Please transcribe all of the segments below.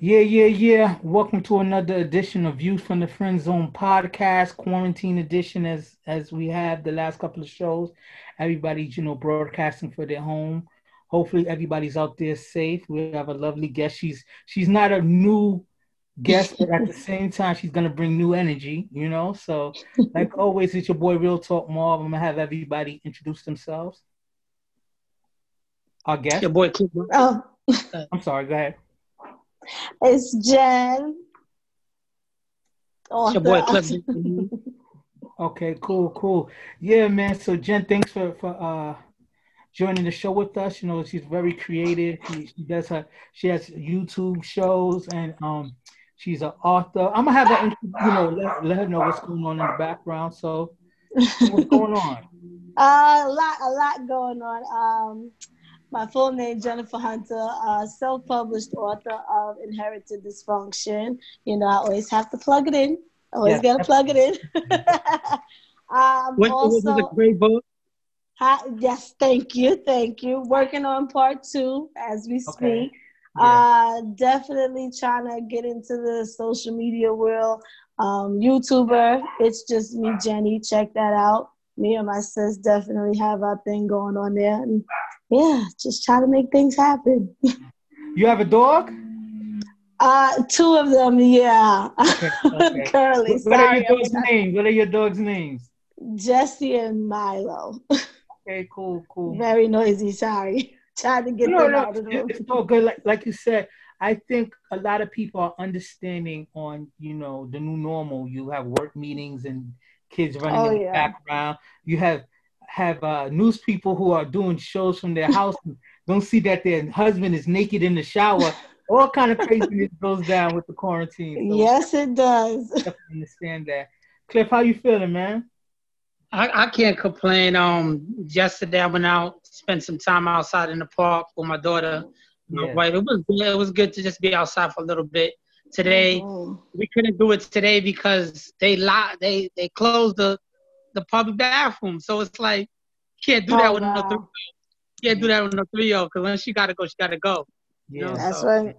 Yeah, yeah, yeah. Welcome to another edition of Views from the Friend Zone podcast, quarantine edition. As as we have the last couple of shows, everybody's you know broadcasting for their home. Hopefully, everybody's out there safe. We have a lovely guest. She's she's not a new guest, but at the same time, she's gonna bring new energy. You know, so like always, it's your boy Real Talk Marv. I'm gonna have everybody introduce themselves. Our guest. Your boy. Oh, I'm sorry. Go ahead. It's Jen. It's your boy Author. Cliff. Okay, cool, cool. Yeah, man. So Jen, thanks for for uh joining the show with us. You know, she's very creative. She, she does her she has YouTube shows and um she's an author. I'm gonna have her you know let, let her know what's going on in the background. So what's going on? Uh, a lot, a lot going on. Um, my full name Jennifer Hunter, uh, self-published author of Inherited Dysfunction. You know, I always have to plug it in. I Always Yeah. gotta plug it in. um, What was also, a great book? hi, yes, thank you, thank you. Working on part two as we speak. Okay. Yeah. Uh, definitely trying to get into the social media world. Um, YouTuber, it's just me, Jenny. Check that out. Me and my sis definitely have our thing going on there, and yeah, just try to make things happen. You have a dog? Uh, two of them, yeah. Okay, okay. Curly, What are your dog's names? What are your dog's names? Jesse and Milo. Okay, cool, cool. Very noisy. Sorry, trying to get no, them no, out of the room. it's all good. Like, like you said, I think a lot of people are understanding on, you know, the new normal. You have work meetings and kids running Oh, in the yeah. background. You have have uh, news people who are doing shows from their house and don't see that their husband is naked in the shower. All kind of craziness goes down with the quarantine. So Yes, it does. I understand that. Cliff, how you feeling, man? I, I can't complain. Um, yesterday I went out, spent some time outside in the park with my daughter, my Yeah. wife. It was good. It was good to just be outside for a little bit. Today Mhm. we couldn't do it today because they locked. They they closed the the public bathroom. So it's like can't do that Oh, with no wow. three. Can't do that with no three year old because when she gotta go, she gotta go. Yeah. No, That's so- right.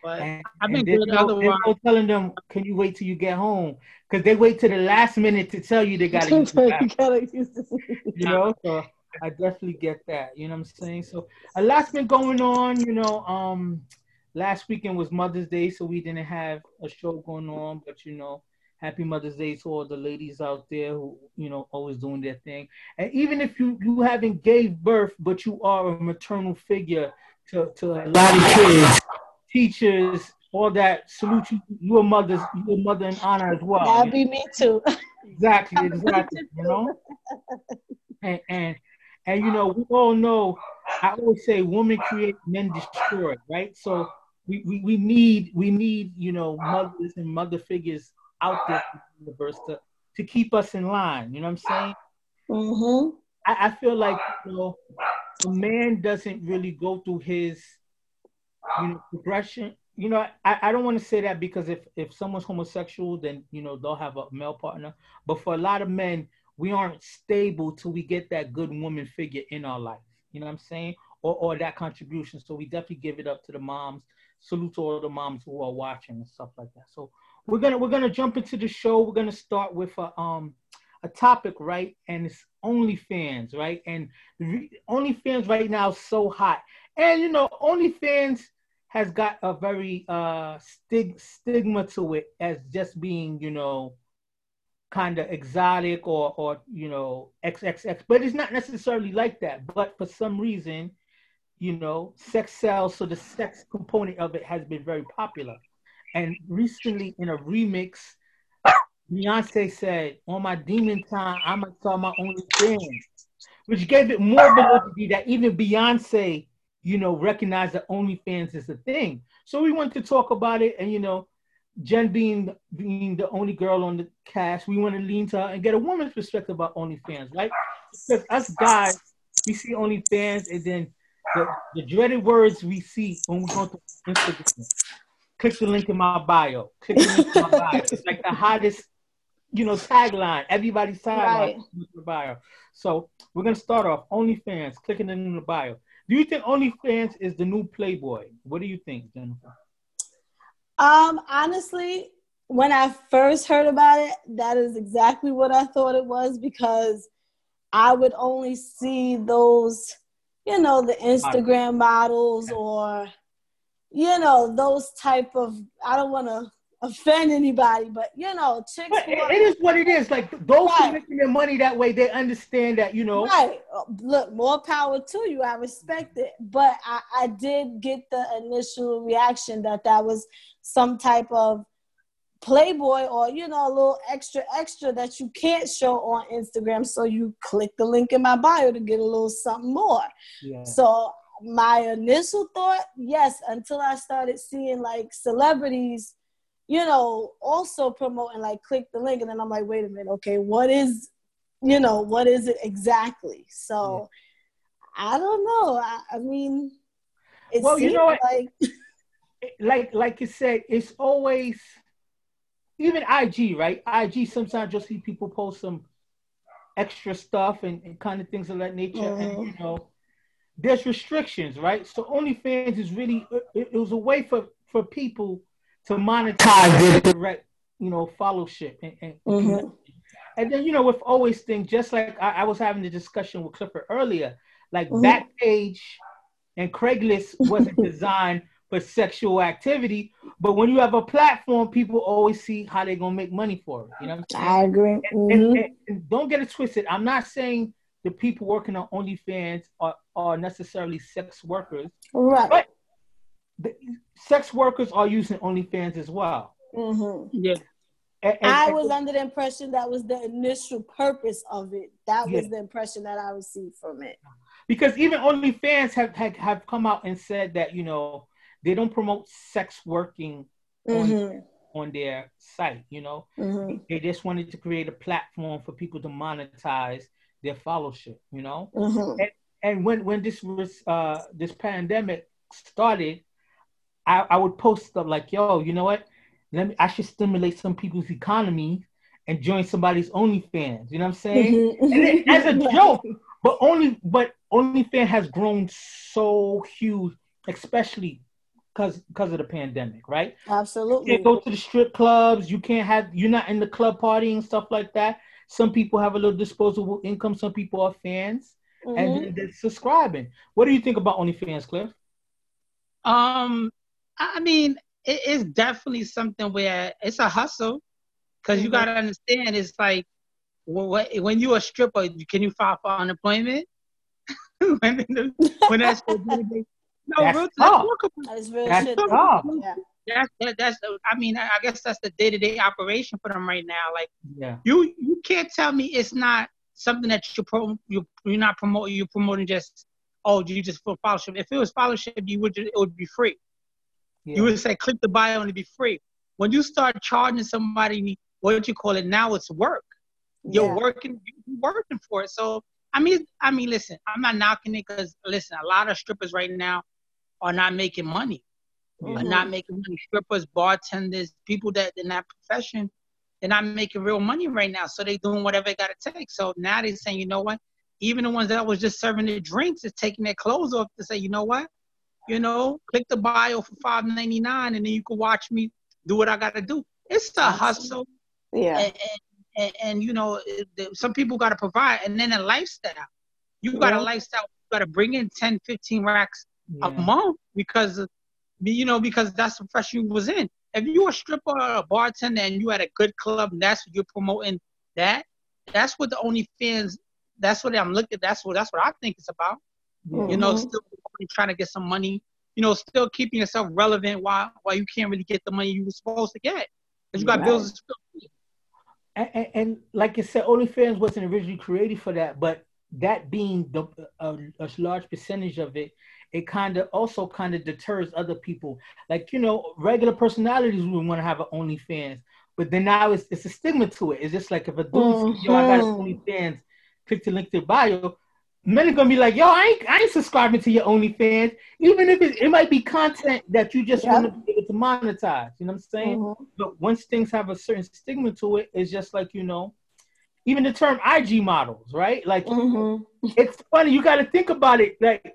But And, I've been and good no, otherwise. no telling them, can you wait till you get home? Because they wait till the last minute to tell you they got to use the. You gotta use the- you know so i definitely get that you know what i'm saying so a lot's been going on you know um last weekend was mother's day so we didn't have a show going on but you know happy mother's day to all the ladies out there who you know always doing their thing and even if you you haven't gave birth but you are a maternal figure to, to a lot of kids teachers all that salute you you're a mother you're a mother in honor as well That'd be me too. Exactly, exactly. You know, and and and you know, we all know. I always say, women create, men destroy, right? So we, we, we need we need you know mothers and mother figures out there in the universe to to keep us in line. You know what I'm saying? hmm I, I feel like you know a man doesn't really go through his you know progression. You know, I, I don't want to say that because if if someone's homosexual, then you know they'll have a male partner. But for a lot of men, we aren't stable till we get that good woman figure in our life. You know what I'm saying? Or or that contribution. So we definitely give it up to the moms. Salute to all the moms who are watching and stuff like that. So we're gonna we're gonna jump into the show. We're gonna start with a um a topic, right? And it's OnlyFans, right? And OnlyFans right now is so hot. And you know, OnlyFans has got a very uh stig- stigma to it as just being, you know, kind of exotic or or you know, XXX, but it's not necessarily like that. But for some reason, you know, sex sells, so the sex component of it has been very popular. And recently in a remix, Beyonce said, "On my demon time, I'm gonna start my only fans," which gave it more validity that even Beyonce, you know, recognized that OnlyFans is a thing. So we want to talk about it, and you know, Jen being being the only girl on the cast, we want to lean to her and get a woman's perspective about OnlyFans, right? Because us guys, we see OnlyFans, and then the, the dreaded words we see when we go to Instagram. Click the link in my bio. Click the link in my bio. It's like the hottest, you know, tagline. Everybody's tagline Right. in the bio. So we're gonna start off. OnlyFans. Clicking in the bio. Do you think OnlyFans is the new Playboy? What do you think, Jennifer? Um, honestly, when I first heard about it, that is exactly what I thought it was because I would only see those, you know, the Instagram models or, you know, those type of. I don't want to offend anybody, but you know, chicks. But it is what it is. Like those right. who making their money that way, they understand that you know. Right. Oh, look, more power to you. I respect it, but I, I did get the initial reaction that that was some type of playboy or you know a little extra extra that you can't show on instagram so you click the link in my bio to get a little something more yeah. so my initial thought yes until i started seeing like celebrities you know, also promoting like click the link, and then I'm like, wait a minute, okay, what is, you know, what is it exactly? So yeah. I don't know. I, I mean, well, you know, like like like you said, it's always even IG, right? IG sometimes you'll see people post some extra stuff and, and kind of things of that nature, mm-hmm. and you know, there's restrictions, right? So OnlyFans is really it, it was a way for for people to monetize their direct, you know, fellowship. And, and, mm-hmm. and then, you know, with always things, just like I, I, was having the discussion with Clifford earlier, like mm-hmm. Backpage and Craigslist wasn't designed for sexual activity, but when you have a platform, people always see how they're gonna make money for it. You know i agree. Mm-hmm. And, and, and don't get it twisted. I'm not saying the people working on OnlyFans are, are necessarily sex workers. Right. But the, sex workers are using OnlyFans as well. Mm-hmm. Yeah. And, and, I was under the impression that was the initial purpose of it. That was yeah. the impression that I received from it. Because even OnlyFans have, have have come out and said that you know they don't promote sex working mm-hmm. on, on their site. You know, mm-hmm. they just wanted to create a platform for people to monetize their fellowship. You know, mm-hmm. and, and when when this was uh, this pandemic started, I, I would post stuff like, yo, you know what? Let me I should stimulate some people's economy and join somebody's OnlyFans. You know what I'm saying? Mm-hmm. and as a joke, but only but OnlyFans has grown so huge, especially because because of the pandemic, right? Absolutely. You can't go to the strip clubs. You can't have. You're not in the club partying stuff like that. Some people have a little disposable income. Some people are fans, mm-hmm. and they're subscribing. What do you think about OnlyFans, Cliff? Um, I mean, it is definitely something where it's a hustle because mm-hmm. you got to understand it's like when, when you're a stripper, can you file for unemployment? when, when that's no, that's real, tough. That's real that's shit. Tough. Yeah. That's that, that's I mean I guess that's the day to day operation for them right now. Like yeah. you you can't tell me it's not something that you pro you you're not promoting you're promoting just oh you just for fellowship. If it was fellowship you would it would be free. Yeah. You would say click the bio and it'd be free. When you start charging somebody, what do you call it? Now it's work. You're yeah. working, you're working for it. So I mean, I mean, listen, I'm not knocking it because listen, a lot of strippers right now are not making money. Mm-hmm. Are not making money. Strippers, bartenders, people that in that profession, they're not making real money right now. So they're doing whatever it got to take. So now they're saying, you know what? Even the ones that was just serving the drinks is taking their clothes off to say, you know what? You know, click the bio for five ninety nine, and then you can watch me do what I got to do. It's a hustle. Yeah. And, and, and, and you know, some people got to provide, and then a lifestyle. You got yeah. a lifestyle. You got to bring in 10, 15 racks yeah. a month because, you know, because that's the profession you was in. If you a stripper or a bartender and you at a good club, and that's what you're promoting. That that's what the only OnlyFans. That's what I'm looking. That's what that's what I think it's about. Mm-hmm. You know, mm-hmm. still trying to get some money. You know, still keeping yourself relevant while while you can't really get the money you were supposed to get because you got right. bills to pay. And, and, like you said, OnlyFans wasn't originally created for that, but that being the a, a large percentage of it, it kind of also kind of deters other people. Like you know, regular personalities would want to have an OnlyFans, but then now it's, it's a stigma to it. It's just like if a dude mm-hmm. says, "Yo, I got mm-hmm. OnlyFans," click the link to bio men are gonna be like, yo, I ain't, I ain't subscribing to your OnlyFans, even if it, it might be content that you just want to be able to monetize. You know what I'm saying? Mm-hmm. But once things have a certain stigma to it, it's just like you know, even the term IG models, right? Like, mm-hmm. it's funny. You got to think about it. Like,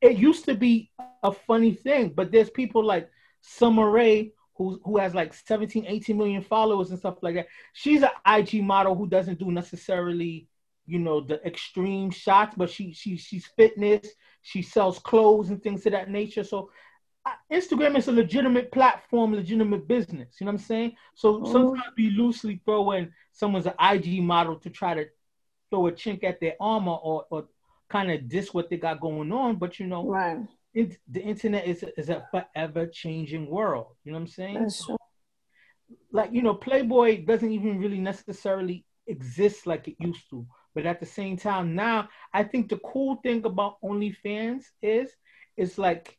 it used to be a funny thing, but there's people like Sommer Ray who who has like 17, 18 million followers and stuff like that. She's an IG model who doesn't do necessarily, you know, the extreme shots, but she she she's fitness. She sells clothes and things of that nature. So Instagram is a legitimate platform, legitimate business. You know what I'm saying? So mm-hmm. sometimes we loosely throw in someone's an IG model to try to throw a chink at their armor or, or kind of diss what they got going on. But you know, right. It, the internet is a, is a forever changing world. You know what I'm saying? That's true. Like you know, Playboy doesn't even really necessarily exist like it used to. But at the same time, now I think the cool thing about OnlyFans is, it's like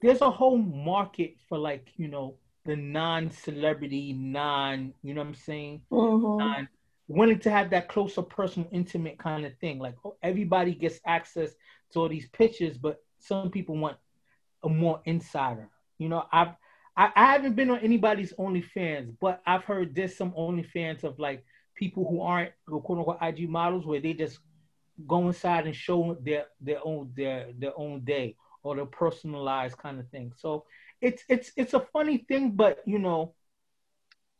there's a whole market for like you know the non-celebrity, non, you know what I'm saying, mm-hmm. non wanting to have that closer, personal, intimate kind of thing. Like oh, everybody gets access to all these pictures, but some people want a more insider. You know, I've I, I haven't been on anybody's OnlyFans, but I've heard there's some OnlyFans of like people who aren't quote unquote IG models where they just go inside and show their their own their their own day or the personalized kind of thing. So it's it's it's a funny thing, but you know,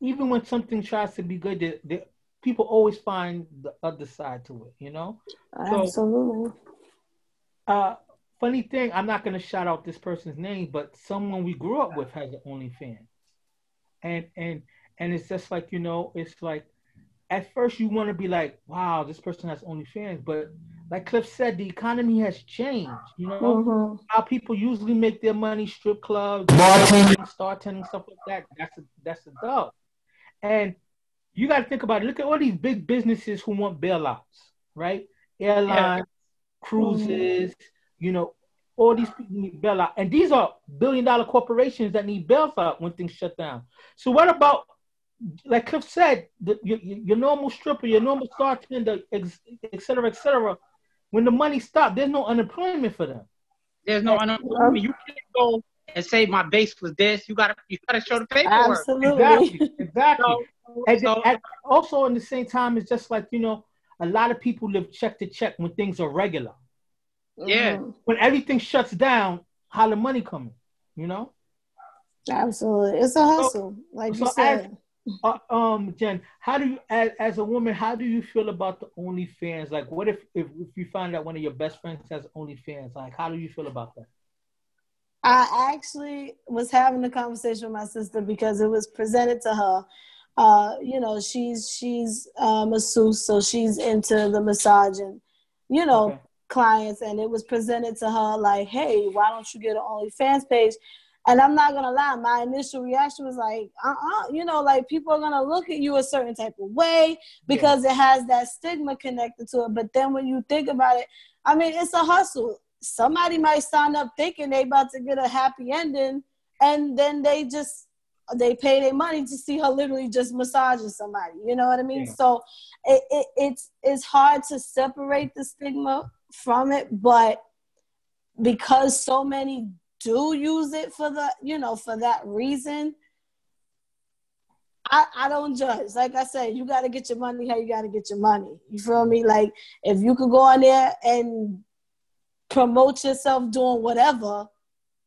even when something tries to be good, the, the people always find the other side to it. You know, absolutely. So, uh, funny thing, I'm not gonna shout out this person's name, but someone we grew up with has an OnlyFans, and and and it's just like you know, it's like at first you want to be like, wow, this person has OnlyFans, but like Cliff said, the economy has changed. You know mm-hmm. how people usually make their money, strip clubs, bartending, stuff like that. That's a that's a dub. And you got to think about it. Look at all these big businesses who want bailouts, right? Airlines, yeah. cruises, you know, all these people need bailout, and these are billion dollar corporations that need bailout when things shut down. So what about like Cliff said, the, your, your normal stripper, your normal bartender, et cetera, et cetera, when the money stopped, there's no unemployment for them. There's no unemployment. You can't go and say my base was this. You gotta you gotta show the paperwork. Absolutely. Exactly. Exactly. so, and, so, and also in the same time, it's just like, you know, a lot of people live check to check when things are regular. Yeah. Mm-hmm. When everything shuts down, how the money coming, you know? Absolutely. It's a hustle, so, like so you said. As, uh, um, Jen, how do you, as, as a woman, how do you feel about the OnlyFans? Like, what if, if if you find out one of your best friends has OnlyFans? Like, how do you feel about that? I actually was having a conversation with my sister because it was presented to her. Uh, you know, she's she's a masseuse, so she's into the massage and you know okay. clients, and it was presented to her like, hey, why don't you get an OnlyFans page? And I'm not gonna lie, my initial reaction was like, uh-uh, you know, like people are gonna look at you a certain type of way because yeah. it has that stigma connected to it. But then when you think about it, I mean, it's a hustle. Somebody might sign up thinking they about to get a happy ending, and then they just they pay their money to see her literally just massaging somebody. You know what I mean? Yeah. So it, it, it's it's hard to separate the stigma from it, but because so many do use it for the, you know, for that reason, I, I don't judge. Like I said, you got to get your money how you got to get your money. You feel me? Like if you could go on there and promote yourself doing whatever,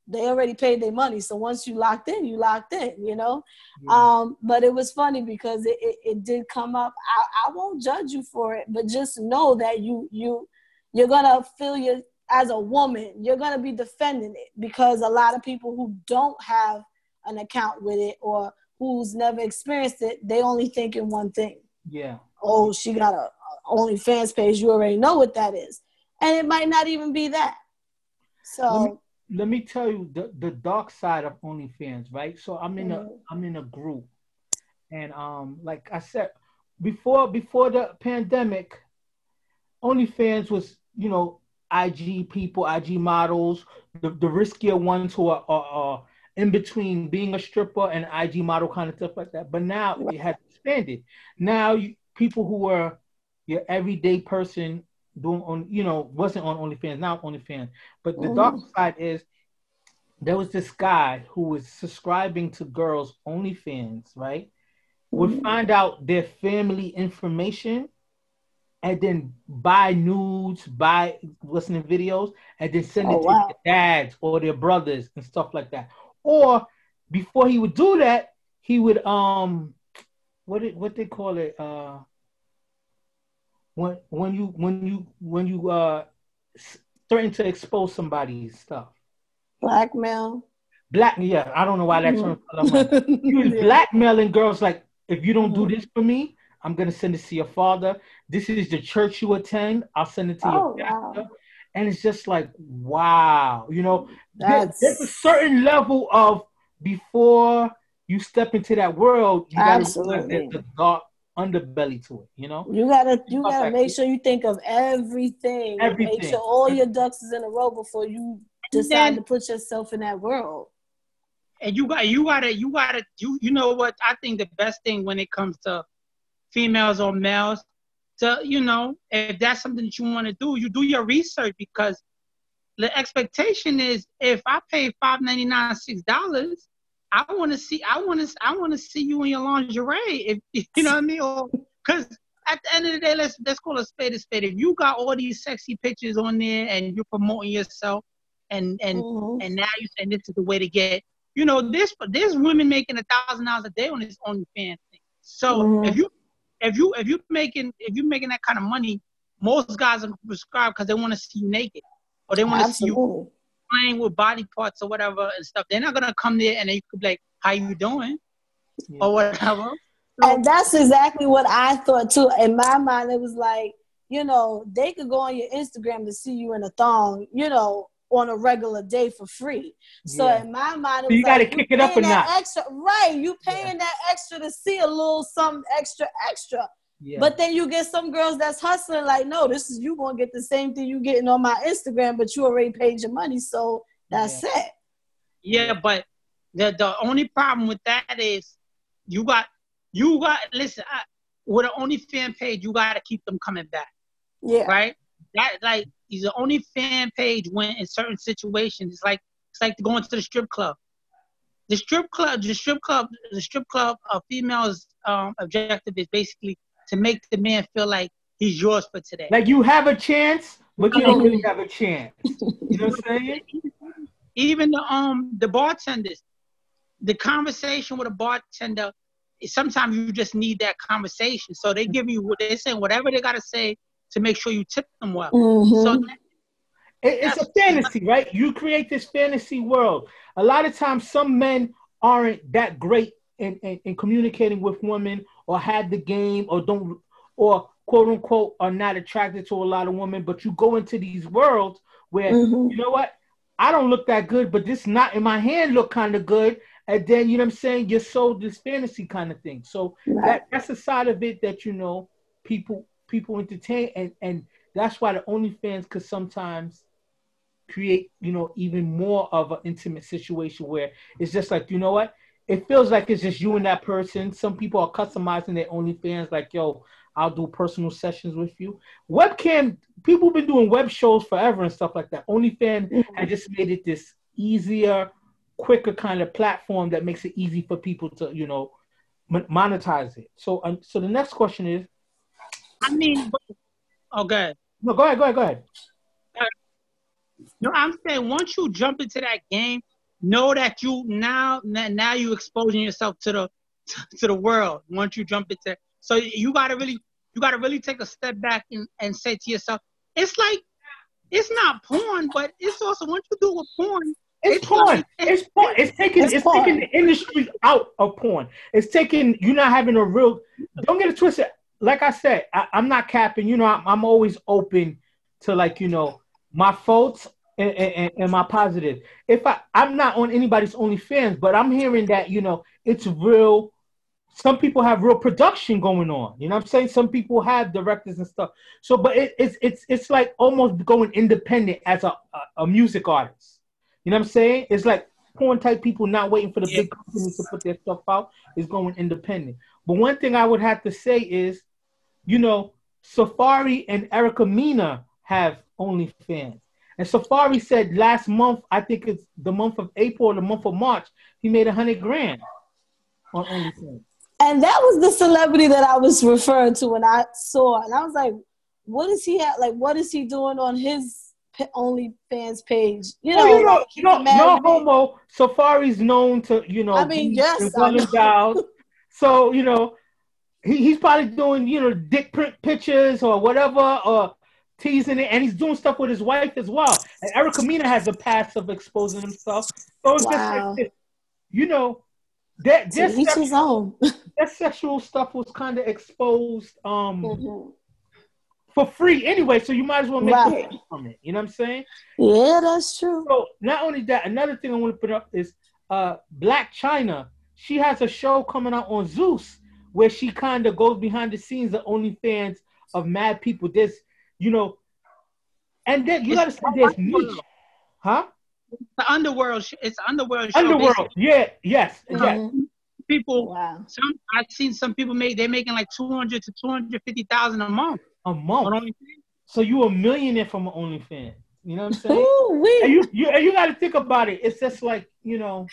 they already paid their money. So once you locked in, you locked in, you know? Yeah. Um, but it was funny because it, it, it did come up. I, I won't judge you for it, but just know that you you you're gonna feel your as a woman, you're to be defending it because a lot of people who don't have an account with it or who's never experienced it, they only think in one thing. Yeah. Oh, she got a, a OnlyFans page. You already know what that is, and it might not even be that. So let me, let me tell you the, the dark side of OnlyFans, right? So I'm in mm-hmm. a I'm in a group, and um, like I said before before the pandemic, OnlyFans was you know IG people, IG models, the, the riskier ones who are, are, are, in between being a stripper and IG model kind of stuff like that. But now it has expanded. Now you, people who are your everyday person doing on, you know, wasn't on OnlyFans, now OnlyFans. But the mm. dark side is there was this guy who was subscribing to girls' OnlyFans, right? Would mm. find out their family information and then buy nudes, buy listening videos, and then send it oh, to wow. their dads or their brothers and stuff like that. Or before he would do that, he would um, what it what they call it uh, when when you when you when you uh threaten to expose somebody's stuff. Blackmail. Black, yeah, I don't know why that's mm-hmm. He was blackmailing girls like, if you don't mm-hmm. do this for me, I'm gonna send it to your father. This is the church you attend. I'll send it to oh, your pastor. Wow. And it's just like, wow, you know, That's... there's a certain level of before you step into that world, you Absolutely. gotta the dark underbelly to it, you know? You gotta you gotta make sure you think of everything. Everything. Make sure all your ducks is in a row before you decide then, to put yourself in that world. And you got you gotta you gotta you you know what I think the best thing when it comes to females or males to you know if that's something that you want to do you do your research because the expectation is if I pay five ninety nine six dollars I want to see I want to I want to see you in your lingerie if you know what I mean or because at the end of the day let's let's call a spade a spade if you got all these sexy pictures on there and you're promoting yourself and and mm-hmm. and now you saying this is the way to get you know this there's women making a thousand dollars a day on this OnlyFans thing so mm-hmm. if you if you if you making if you making that kind of money, most guys are prescribed because they want to see you naked or they want to see you playing with body parts or whatever and stuff. They're not gonna come there and they could be like, "How you doing?" Yeah. or whatever. So, and that's exactly what I thought too. In my mind, it was like, you know, they could go on your Instagram to see you in a thong, you know, on a regular day for free. So yeah. in my mind, so you got to kick it up a notch. Extra, right? You paying yeah. that extra to see a little something extra, extra. Yeah. But then you get some girls that's hustling like, no, this is you gonna get the same thing you getting on my Instagram, but you already paid your money, so that's yeah. it. Yeah, but the the only problem with that is you got you got listen I, with an OnlyFans page, you got to keep them coming back. Yeah. Right. That like the only fan page when in certain situations it's like it's like going to the strip club. The strip club, the strip club, the strip club of females' um, objective is basically to make the man feel like he's yours for today. Like you have a chance, but you don't really have a chance. You know what I'm saying? Even the um the bartenders, the conversation with a bartender, sometimes you just need that conversation. So they give you what they're saying, whatever they gotta say to make sure you tip them well. Mm-hmm. So it's a fantasy, right? You create this fantasy world. A lot of times, some men aren't that great in, in, in communicating with women, or had the game, or don't, or quote unquote, are not attracted to a lot of women. But you go into these worlds where mm-hmm. you know what? I don't look that good, but this not in my hand look kind of good. And then you know what I'm saying? You're sold this fantasy kind of thing. So right. that, that's a side of it that you know people people entertain and and that's why the OnlyFans could sometimes create, you know, even more of an intimate situation where it's just like, you know what? It feels like it's just you and that person. Some people are customizing their OnlyFans, like, yo, I'll do personal sessions with you. Webcam, people have been doing web shows forever and stuff like that. OnlyFans mm-hmm. has just made it this easier, quicker kind of platform that makes it easy for people to, you know, monetize it. So, um, so the next question is, I mean, okay. No, go ahead, go ahead, go ahead. No, I'm saying once you jump into that game, know that you now now you exposing yourself to the to the world. Once you jump into, so you gotta really you gotta really take a step back and, and say to yourself, it's like it's not porn, but it's also once you do with porn, it's, it's porn. Like, it's, porn. It's taking it's, it's taking the industry out of porn. It's taking you not having a real. Don't get it twisted like I said, I, am not capping. You know, I'm, I'm, always open to like you know my faults and, and, and, my positive. If I I'm not on anybody's OnlyFans, but I'm hearing that you know it's real. Some people have real production going on. You know what I'm saying? Some people have directors and stuff. So, but it, it's it's it's like almost going independent as a, a, a music artist. You know what I'm saying? It's like porn type people not waiting for the yeah. big companies to put their stuff out. Is going independent. But one thing I would have to say is you know, Safaree and Erica Mena have OnlyFans. And Safaree said last month, I think it's the month of April or the month of March, he made a hundred grand on OnlyFans. And that was the celebrity that I was referring to when I saw, and I was like, "What is he at? Like, what is he doing on his OnlyFans page. You know, you know, no, no homo. Safaree's known to, you know, I mean, yes, well endowed. so you know, he, he's probably doing, you know, dick print pictures or whatever, or teasing it, and he's doing stuff with his wife as well. And Erica Mena has a past of exposing himself. So it's wow. just like, you know, that this sexual, that sexual stuff was kind of exposed. Um. Mm-hmm for free anyway, so you might as well make right. from it. You know what I'm saying? Yeah, that's true. So not only that, another thing I want to put up is uh Blac Chyna. She has a show coming out on Zeus where she kind of goes behind the scenes of OnlyFans of mad people. There's, you know, and then you gotta say there's niche, huh? The underworld. It's underworld. Underworld. Show, yeah. Yes. Mm-hmm. Yes people wow. some I've seen some people make they're making like two hundred to two hundred fifty thousand a month a month. So you a millionaire from an OnlyFans. You know what I'm saying? Ooh, and you, you, you got to think about it. It's just like you know.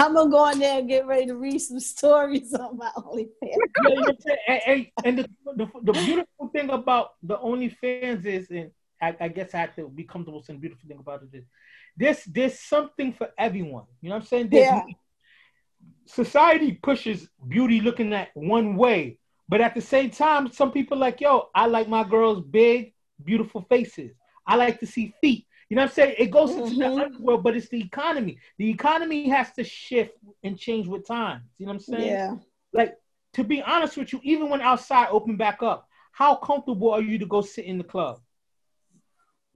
I'm gonna go in there and get ready to read some stories on my OnlyFans. and, and, and the, the, the, beautiful thing about the OnlyFans is, and I, I, guess I have to be comfortable saying beautiful thing about it is, this there's something for everyone. You know what I'm saying? There's, yeah. Society pushes beauty looking at one way, but at the same time, some people like, yo, I like my girls big, beautiful faces. I like to see feet. You know what I'm saying? It goes into mm-hmm. the underworld, but it's the economy. The economy has to shift and change with time. You know what I'm saying? Yeah. Like to be honest with you, even when outside open back up, how comfortable are you to go sit in the club?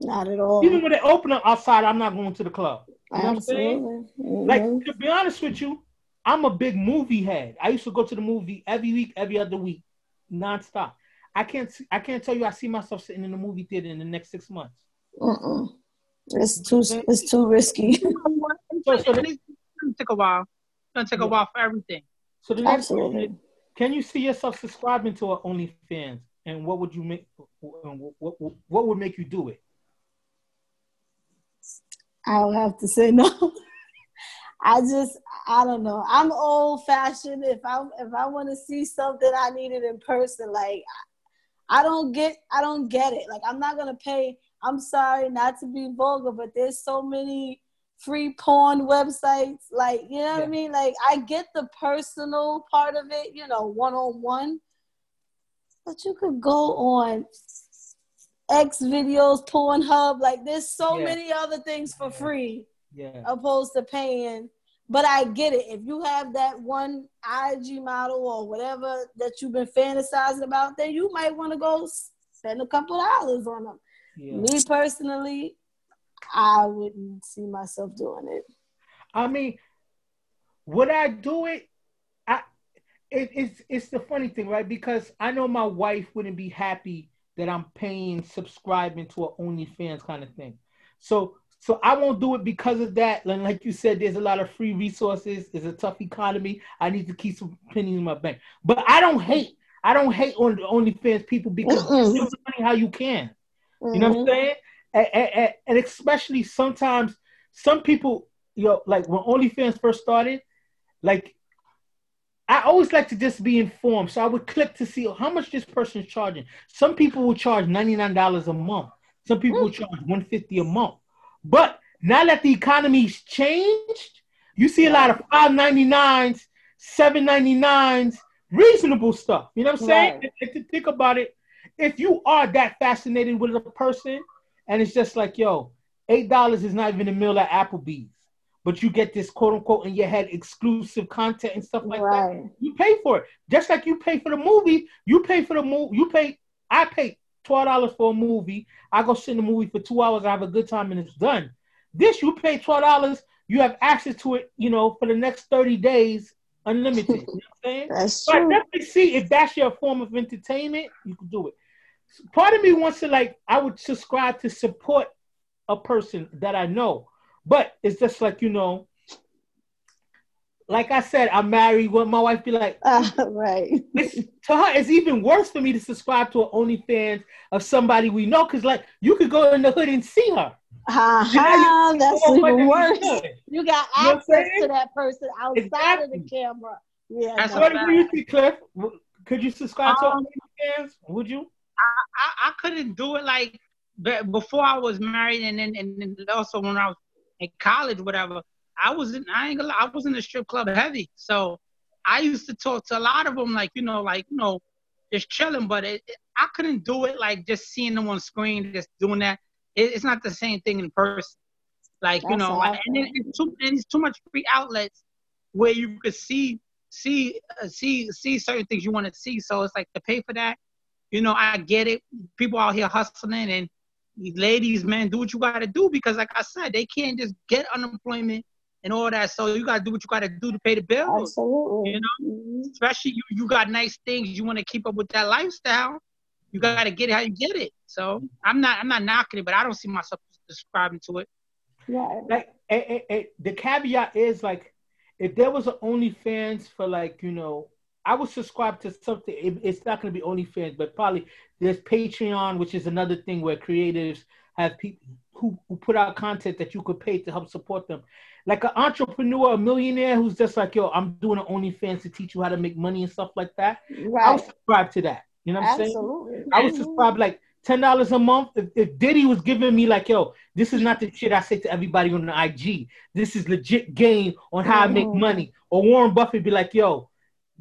Not at all. Even when they open up outside, I'm not going to the club. You know Absolutely. what I'm saying? Mm-hmm. Like to be honest with you, I'm a big movie head. I used to go to the movie every week, every other week, nonstop. I can't I can't tell you I see myself sitting in the movie theater in the next six months. Mm-mm. It's too it's too risky. so, so the, it's gonna take a while. It's gonna take a while for everything. So the next Absolutely. question can you see yourself subscribing to our OnlyFans? And what would you make? What, what, what would make you do it? I'll have to say no. I just I don't know. I'm old fashioned. If I if I want to see something, I need it in person. Like I don't get I don't get it. Like I'm not gonna pay. I'm sorry not to be vulgar, but there's so many free porn websites. Like you know yeah. what I mean. Like I get the personal part of it. You know, one on one. But you could go on X videos, Pornhub. Like there's so yeah. many other things for free yeah. opposed to paying. But I get it. If you have that one IG model or whatever that you've been fantasizing about, then you might want to go spend a couple dollars on them. Yeah. Me personally, I wouldn't see myself doing it. I mean, would I do it? I it, it's it's the funny thing, right? Because I know my wife wouldn't be happy that I'm paying subscribing to an OnlyFans kind of thing. So so I won't do it because of that. And like you said, there's a lot of free resources. It's a tough economy. I need to keep some pennies in my bank. But I don't hate. I don't hate on the OnlyFans people because it's money how you can. Mm-hmm. You know what I'm mm-hmm. saying? And, and, and, especially sometimes some people, you know, like when OnlyFans first started, like I always like to just be informed. So I would click to see how much this person is charging. Some people will charge $99 a month. Some people will charge 150 a month. But now that the economy's changed, you see a lot of 599s, 799s, reasonable stuff. You know what I'm saying? Right. And, to think about it, if you are that fascinated with a person, and it's just like, yo, eight dollars is not even a meal at Applebee's, but you get this quote unquote in your head exclusive content and stuff like right. that. You pay for it, just like you pay for the movie. You pay for the movie. You pay. I pay twelve dollars for a movie. I go sit in the movie for two hours. I have a good time and it's done. This you pay twelve dollars. You have access to it. You know for the next thirty days, unlimited. you know what I'm saying? That's true. But definitely see if that's your form of entertainment, you can do it. Part of me wants to like I would subscribe to support a person that I know, but it's just like you know like I said, I'm married. What my wife be like, uh, right? It's, to her, it's even worse for me to subscribe to an OnlyFans of somebody we know, because like you could go in the hood and see her. Uh-huh, that's even worse. You got access you know to that person outside exactly. of the camera. Yeah. That's no, what do you think, Cliff? Could you subscribe um, to OnlyFans? Would you? I, I, I couldn't do it like before I was married, and then and then also when I was in college, whatever, I was in I ain't gonna I was in the strip club heavy. So I used to talk to a lot of them, like you know, like you know, just chilling. But it, it, I couldn't do it like just seeing them on screen, just doing that. It, it's not the same thing in person. Like That's you know, like, and, it's too and it's too much free outlets where you could see see uh, see see certain things you want to see. So it's like to pay for that. You know, I get it. People out here hustling and ladies, man, do what you gotta do because like I said, they can't just get unemployment and all that. So you gotta do what you gotta do to pay the bills. Absolutely. You know, mm-hmm. especially you you got nice things. You want to keep up with that lifestyle. You gotta get it how you get it. So I'm not I'm not knocking it, but I don't see myself subscribing to it. Yeah. Like a, a, a, the caveat is like if there was an OnlyFans for like you know I would subscribe to something. It, it's not going to be OnlyFans, but probably there's Patreon, which is another thing where creatives have people who, who put out content that you could pay to help support them. Like an entrepreneur, a millionaire who's just like, yo, I'm doing an OnlyFans to teach you how to make money and stuff like that. Right. I would subscribe to that. You know what Absolutely. I'm saying? I would subscribe like ten dollars a month. If, if Diddy was giving me like, yo, this is not the shit I say to everybody on the IG. This is legit game on how mm-hmm. I make mm-hmm. money. Or Warren Buffett be like, yo,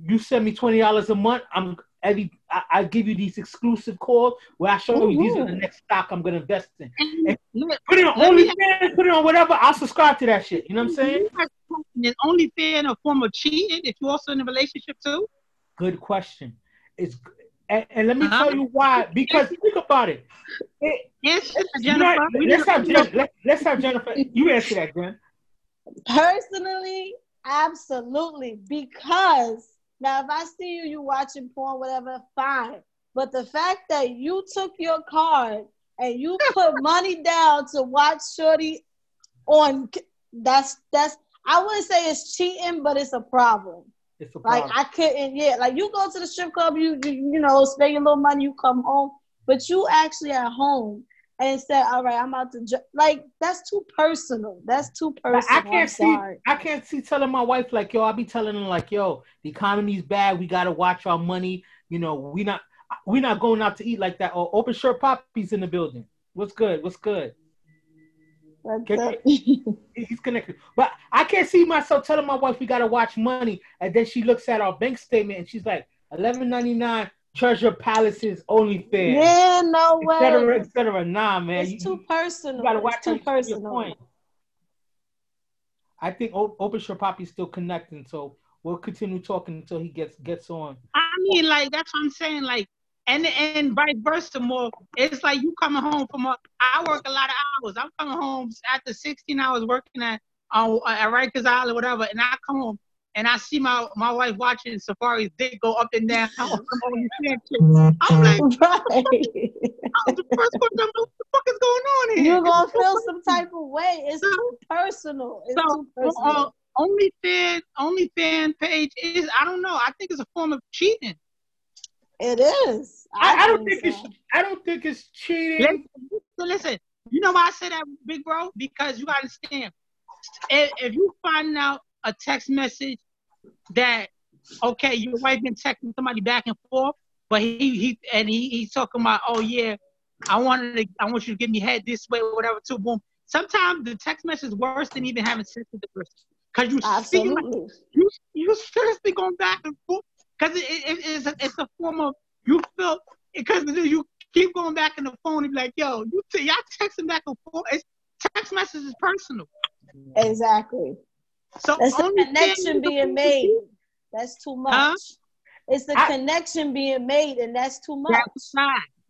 you send me twenty dollars a month. I'm every I, I, give you these exclusive calls where I show mm-hmm. you these are the next stock I'm gonna invest in. And put it on OnlyFans, put it on whatever. I'll subscribe to that shit. You know what I'm saying? Is OnlyFans a form of cheating if you're also in a relationship too? Good question. It's and, and let me uh-huh. tell you why. Because think about it. it yes, Jennifer. let's, have Jen, let, let's have Jennifer. You answer that, Jen. Personally, absolutely. Because now, if I see you, you watching porn, whatever, fine. But the fact that you took your card and you put money down to watch Shorty on that's that's I wouldn't say it's cheating, but it's a problem. It's a problem. Like I couldn't, yeah. Like you go to the strip club, you you, you know, spend your little money, you come home, but you actually at home and said, "All right, I'm about to ju-. like that's too personal. That's too personal." I can't see. I can't see telling my wife like, "Yo," I'll be telling her like, "Yo, the economy's bad. We gotta watch our money. You know, we not we not going out to eat like that." Or open shirt poppies in the building. What's good? What's good? He's connected, but I can't see myself telling my wife we gotta watch money, and then she looks at our bank statement and she's like, eleven ninety nine Treasure Palace's OnlyFans. Yeah, no way. Etc. Etc. Nah, man. It's you, too personal. You gotta watch it's too personal. Point. I think Open Shore Poppy's still connecting, so we'll continue talking until he gets gets on. I mean, like that's what I'm saying. Like, and and vice versa. More, it's like you coming home from a. I work a lot of hours. I'm coming home after 16 hours working at uh, at Rikers Island, whatever, and I come home and I see my, my wife watching Safaree's dick go up and down. I'm like, right. I'm the first one to what the fuck is going on here? You're gonna feel some type of way. It's so, too personal. It's so, too personal. Uh, OnlyFans page is I don't know. I think it's a form of cheating. It is. I, I, I don't think, think so. it's. I don't think it's cheating. Listen, listen, you know why I say that, big bro? Because you gotta understand. If, if you find out a text message that okay, your wife been texting somebody back and forth, but he he and he he's talking about oh yeah, I wanted to I want you to give me head this way or whatever too. Boom. Sometimes the text message is worse than even having sex with the person because you Absolutely. see like, you you seriously going back and forth because it, it, it's a, it's a form of you feel because you keep going back in the phone and be like yo you t- y'all texting back and forth. It's, text message is personal. Exactly. So that's a connection being made. That's too much. Huh? It's the I, connection being made, and that's too much. That's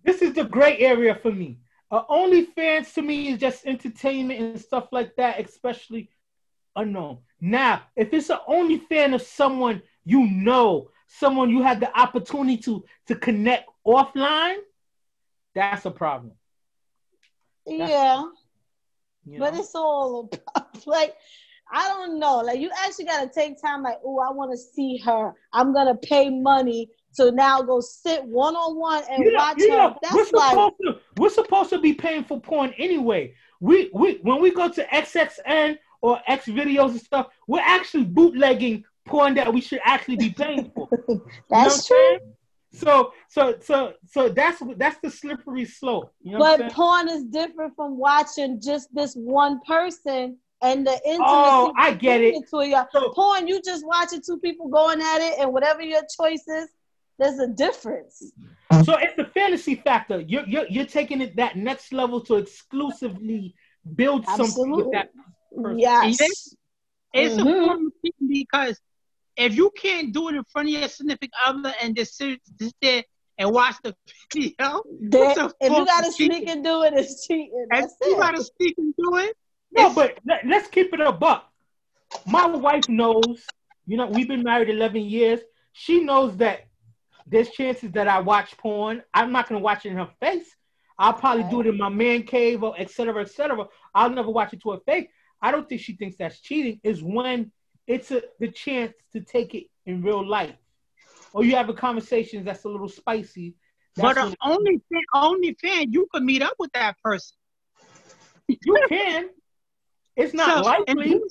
this is the gray area for me. Uh, OnlyFans to me is just entertainment and stuff like that, especially unknown. Now, if it's an OnlyFan of someone you know, someone you had the opportunity to to connect offline, that's a problem. That's, yeah, you know? but it's all about like I don't know. Like you actually gotta take time. Like, oh, I want to see her. I'm gonna pay money to now go sit one on one and know, watch know, her. That's we're like supposed to, we're supposed to be paying for porn anyway. We we when we go to XXN or X videos and stuff, we're actually bootlegging porn that we should actually be paying for. That's you know true. So so so so that's that's the slippery slope. You know but porn is different from watching just this one person and the intimacy. Oh, I get it. To your so, porn, you just watching two people going at it, and whatever your choice is, there's a difference. So it's the fantasy factor. You're you're, you're taking it that next level to exclusively build Absolutely. something with that person. Yes. It's, it's mm-hmm. a form of because if you can't do it in front of your significant other and just sit, just there and watch the video, that, if you gotta sneak and do it, it's cheating. If you gotta sneak and do it. No, but let, let's keep it a buck. My wife knows, you know, we've been married 11 years. She knows that there's chances that I watch porn. I'm not gonna watch it in her face. I'll probably right. do it in my man cave or et cetera, et cetera. I'll never watch it to her face. I don't think she thinks that's cheating. Is when it's a, the chance to take it in real life, or you have a conversation that's a little spicy. But uh, only fan, only fan, you can meet up with that person. You can. It's not so, likely. And,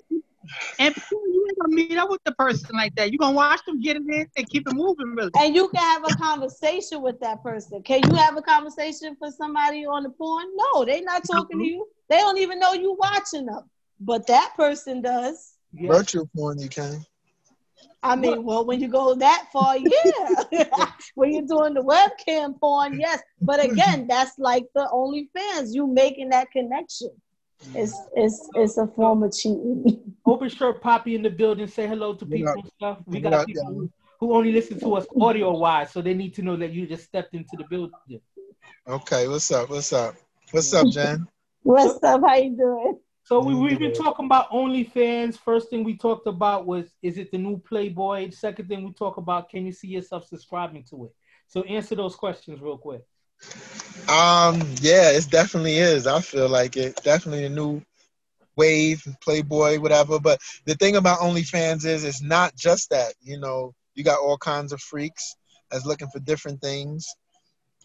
and you ain't gonna meet up with the person like that. You're gonna watch them get it in and keep it moving, really. And you can have a conversation with that person. Can you have a conversation for somebody on the porn? No, they're not talking mm-hmm. to you. They don't even know you watching them. But that person does. Yeah. Virtual porn, you can. I mean, well, when you go that far, yeah. when you're doing the webcam porn, yes. But again, that's like the OnlyFans. You making that connection. It's it's it's a form of cheating. Open shirt Poppy in the building. Say hello to people and stuff. We got people who only listen to us audio wise, so they need to know that you just stepped into the building. Okay, what's up? What's up? What's up, Jen? what's up? How you doing? So we, we've been talking about OnlyFans. First thing we talked about was is it the new Playboy? Second thing we talk about, can you see yourself subscribing to it? So answer those questions real quick. Um, yeah, it definitely is. I feel like it definitely a new wave, Playboy, whatever. But the thing about OnlyFans is it's not just that. You know, you got all kinds of freaks that's looking for different things.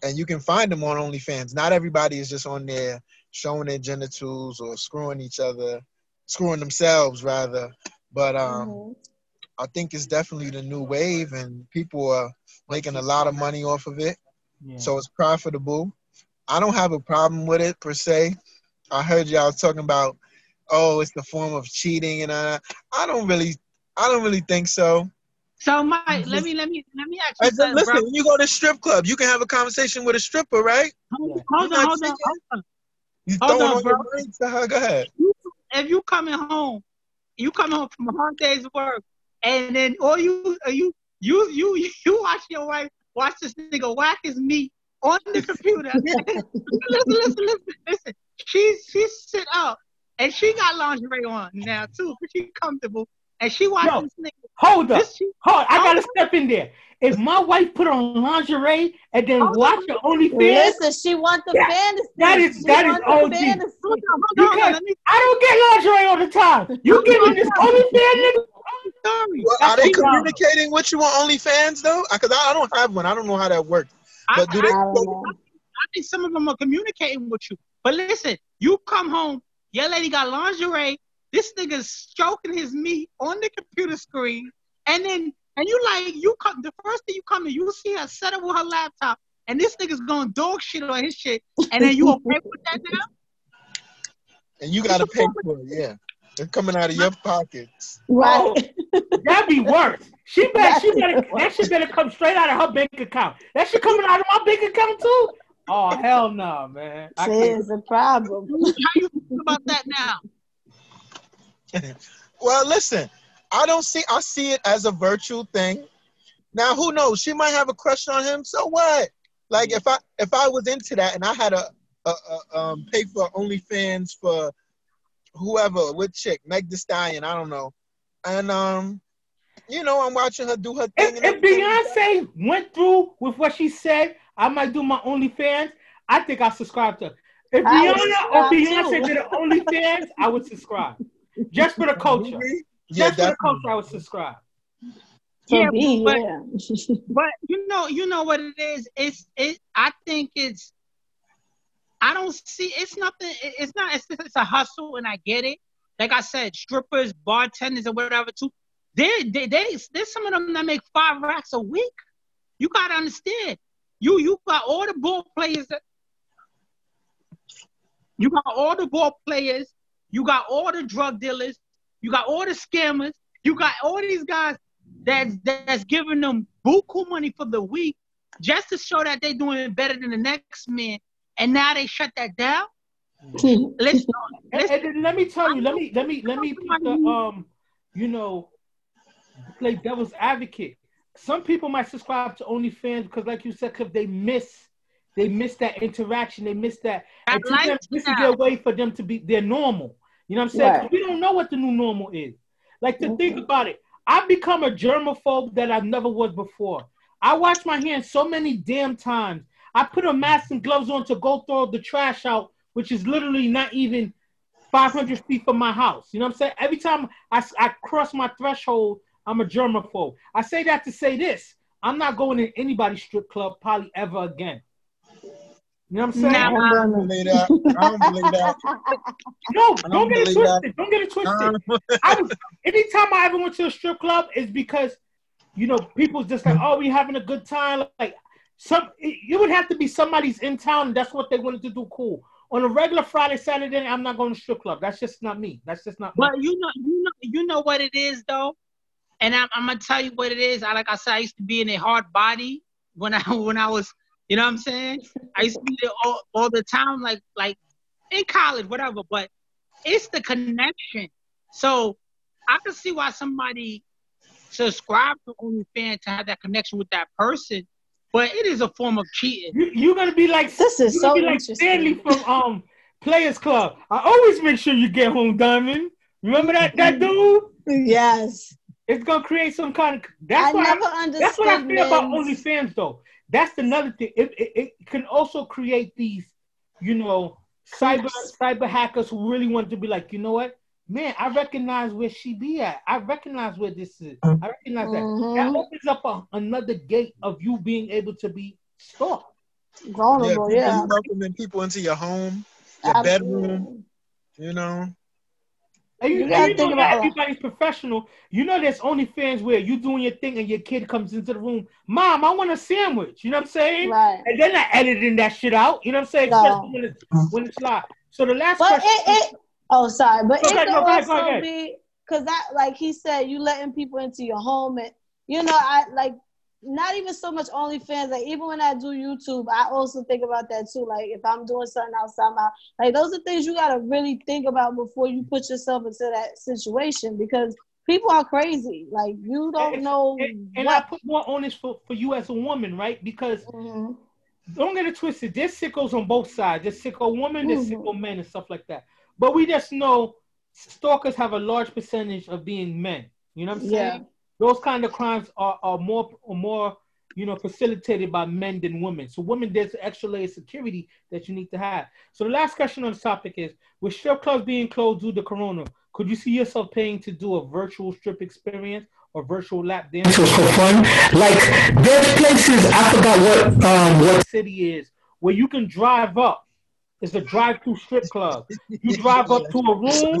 And you can find them on OnlyFans. Not everybody is just on there showing their genitals or screwing each other, screwing themselves rather. But um, mm-hmm. I think it's definitely the new wave, and people are making a lot of money off of it. Yeah. So it's profitable. I don't have a problem with it per se. I heard y'all talking about, oh, it's the form of cheating, and I, I don't really, I don't really think so. So, Mike, let me let me let me ask you. Something, listen, bro. when you go to strip club, you can have a conversation with a stripper, right? Hold, hold on, hold on, hold on. You Hold throwing on, on bro. your mind to her. Go ahead. If you coming home, you coming home from a hard day's work, and then all you you you you you watch your wife watch this nigga whack his meat on the computer. listen, listen, listen, listen, listen. She's she's sit up and she got lingerie on now too. She comfortable and she watching this nigga. Hold up, she, hold. I gotta oh. step in there. If my wife put on lingerie and then oh, watch the OnlyFans, listen, she want the that, fantasy. That is she that is OG. Because I don't get lingerie all the time. You giving this OnlyFans well, are they communicating with you on OnlyFans though? Because I, I, don't have one. I don't know how that works. But do I, they? I, I think some of them are communicating with you. But listen, you come home, your lady got lingerie. This nigga's stroking his meat on the computer screen, and then and you like you come the first thing you come in, you see her set up with her laptop, and this nigga's going dog shit on his shit, and then you okay with that now? And you gotta pay for it, yeah. They're coming out of your pockets. Right. Oh, that'd be worse. She better, she better, that shit better come straight out of her bank account. That shit coming out of my bank account too. Oh hell no, man. There's a problem. How you feel about that now? well, listen, I don't see. I see it as a virtual thing. Now, who knows? She might have a crush on him. So what? Like if I if I was into that and I had a, a, a um pay for OnlyFans for whoever, with chick, Meg Thee Stallion, I don't know, and um, you know, I'm watching her do her thing. If, if Beyonce went through with what she said, I might do my OnlyFans. I think I'll subscribe to her. If Rihanna or Beyonce too. did an OnlyFans, I would subscribe just for the culture. Yeah, Just for the culture, I would subscribe. Yeah, but, yeah. but you know, you know what it is. It's it. I think it's. I don't see. It's nothing. It's not. It's, it's a hustle, and I get it. Like I said, strippers, bartenders, or whatever too. They, they, they, there's some of them that make five racks a week. You gotta understand. You you got all the ball players that you got all the ball players, you got all the drug dealers, you got all the scammers, you got all these guys that's that's giving them buku money for the week just to show that they're doing better than the next man, and now they shut that down. Let's, let's and, and let me tell you, let me let me let me put the um, you know, play devil's advocate. Some people might subscribe to OnlyFans because, like you said, because they miss they miss that interaction, they miss that. And like them, this is their way for them to be they're normal. You know what I'm saying? Right. We don't know what the new normal is. Like to mm-hmm. think about it, I've become a germaphobe that I never was before. I wash my hands so many damn times. I put a mask and gloves on to go throw the trash out, which is literally not even 500 feet from my house. You know what I'm saying? Every time I, I cross my threshold, I'm a germaphobe. I say that to say this. I'm not going to anybody's strip club probably ever again. You know what I'm saying? I don't believe that. I don't believe that. No, don't, don't get it twisted. That. Don't get it twisted. I was, anytime I ever went to a strip club is because, you know, people's just like, oh, we having a good time. Like, some it would have to be somebody's in town. And that's what they wanted to do. Cool. On a regular Friday, Saturday, I'm not going to strip club. That's just not me. That's just not. But me. you know, you know, you know what it is though, and I'm, I'm gonna tell you what it is. I like I said, I used to be in a hard body when I when I was you know what I'm saying? I used to be there all, all the time, like like in college, whatever. But it's the connection. So I can see why somebody subscribe to OnlyFans to have that connection with that person, but it is a form of cheating. You, are gonna be like this is so like Stanley from um Players Club. I always make sure you get home, Diamond. Remember that that dude? Yes. It's gonna create some kind of. That's I what never I, understood. That's what I feel men's... about OnlyFans, though that's another thing. It, it, it, can also create these, you know, cyber cyber hackers who really want to be like, you know what, man, I recognize where she be at. I recognize where this is. I recognize mm-hmm. that. That opens up a, another gate of you being able to be stalked. Vulnerable, yeah. yeah. Welcoming people into your home, your Absolutely. bedroom, you know. And you, you, and you know that everybody's professional. You know there's OnlyFans where you doing your thing and your kid comes into the room, Mom, I want a sandwich. You know what I'm saying? Right. And then I editing that shit out. You know what I'm saying? No. Especially when it's when it's live. So the last but question. It, it, oh, sorry, but it ahead, can also be because that, like he said, you letting people into your home and you know, I like not even so much OnlyFans. Like even when I do YouTube, I also think about that too. Like if I'm doing something outside my like those are things you gotta really think about before you put yourself into that situation because people are crazy. Like you don't and, know. And, and I put more on this for, for you as a woman, right? Because mm-hmm. don't get it twisted. There's sickos on both sides. There's sicko women, there's mm-hmm. sicko men, and stuff like that. But we just know stalkers have a large percentage of being men. You know what I'm saying? Yeah those kind of crimes are, are more are more you know facilitated by men than women. So women, there's extra layer of security that you need to have. So the last question on the topic is: with strip clubs being closed due to Corona, could you see yourself paying to do a virtual strip experience or virtual lap dance for fun? Like there's places I forgot what um what city is where you can drive up. It's a drive-through strip club. You drive up to a room,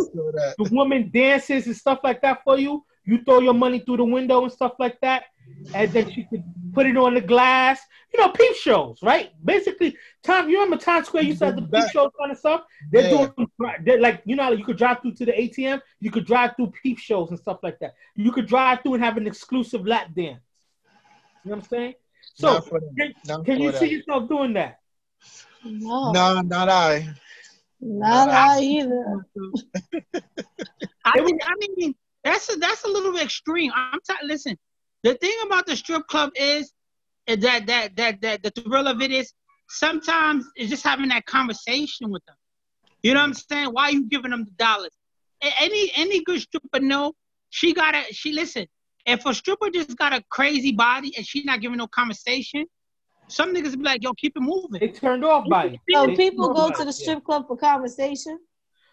the woman dances and stuff like that for you you throw your money through the window and stuff like that, and then she could put it on the glass. You know, peep shows, right? Basically, time. You remember Times Square used to have the peep shows kind of stuff. They're yeah. doing they're like you know you could drive through to the ATM. You could drive through peep shows and stuff like that. You could drive through and have an exclusive lap dance. You know what I'm saying? So can, can you see yourself doing that? No, no, not I. Not, not I either. I mean, I mean, that's a, that's a little bit extreme. I'm t- listen. The thing about the strip club is that that that that the thrill of it is sometimes it's just having that conversation with them. You know what I'm saying? Why are you giving them the dollars? Any any good stripper know she got a she listen. If a stripper just got a crazy body and she's not giving no conversation, some niggas be like, "Yo, keep it moving." It turned off by. So people go to the strip club for conversation.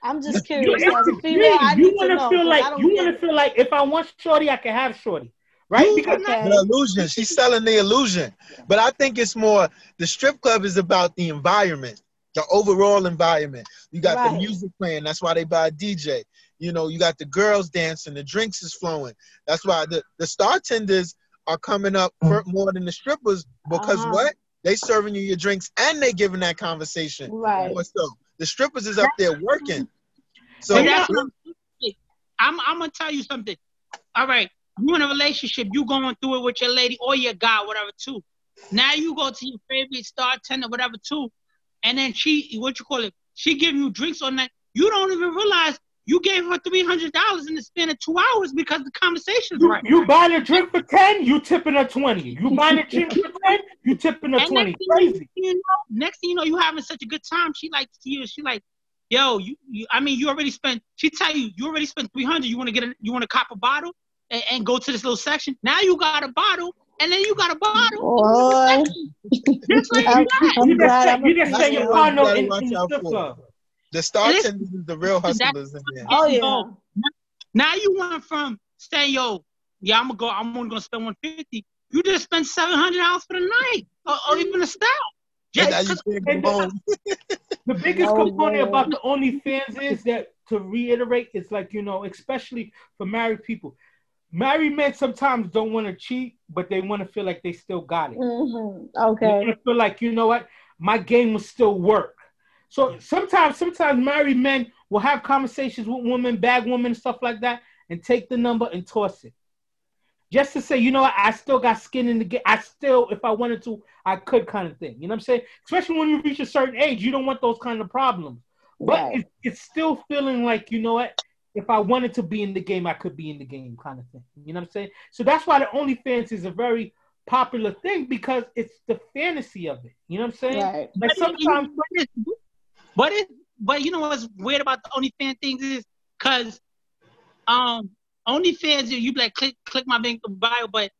I'm just curious. You, as a female, I you want to feel like you want to feel like if I want shorty, I can have shorty, right? Because okay. the illusion. She's selling the illusion, but I think it's more. The strip club is about the environment, the overall environment. You got right. the music playing. That's why they buy a DJ. You know, you got the girls dancing. The drinks is flowing. That's why the the star tenders are coming up for more than the strippers because uh-huh. what? They serving you your drinks and they giving that conversation. Right. So the strippers is up there working. So that's I'm, I'm, I'm gonna tell you something. All right, you in a relationship, you going through it with your lady or your guy, whatever too. Now you go to your favorite star tender, whatever too, and then she, what you call it, she giving you drinks on that. You don't even realize you gave her three hundred dollars in the span of two hours because the conversation's you, right. You buying a drink for ten, you tipping her twenty. You buying a drink for ten, you tipping her twenty. Crazy. You know, next thing you know, you having such a good time. She like you. She like, yo, you, you. I mean, you already spent. She tell you, you already spent three hundred. You want to get a, you want to cop a bottle and, and, go to this little section. Now you got a bottle. And then you got a bottle. Boy. Just like I'm, that. I'm you just, you just say your partner in, in the club. The star tenders is the real hustlers in there. Oh yeah. Now you went from saying, "Yo, yeah, I'm gonna go. I'm only gonna spend 150." You just spent 700 dollars for the night, or, or even a stout. Just the, the biggest oh, component man. about the OnlyFans is that to reiterate, it's like you know, especially for married people. Married men sometimes don't want to cheat, but they want to feel like they still got it. Mm-hmm. Okay. They feel like you know what, my game will still work. So sometimes, sometimes married men will have conversations with women, bag women, stuff like that, and take the number and toss it. Just to say, you know what, I still got skin in the game. I still, if I wanted to, I could kind of thing. You know what I'm saying? Especially when you reach a certain age, you don't want those kind of problems. But right. it's, it's still feeling like, you know what, if I wanted to be in the game, I could be in the game kind of thing. You know what I'm saying? So that's why the OnlyFans is a very popular thing because it's the fantasy of it. You know what I'm saying? Right. Like sometimes but it, but you know what's weird about the OnlyFans things is because um OnlyFans you be like click click my link bio, but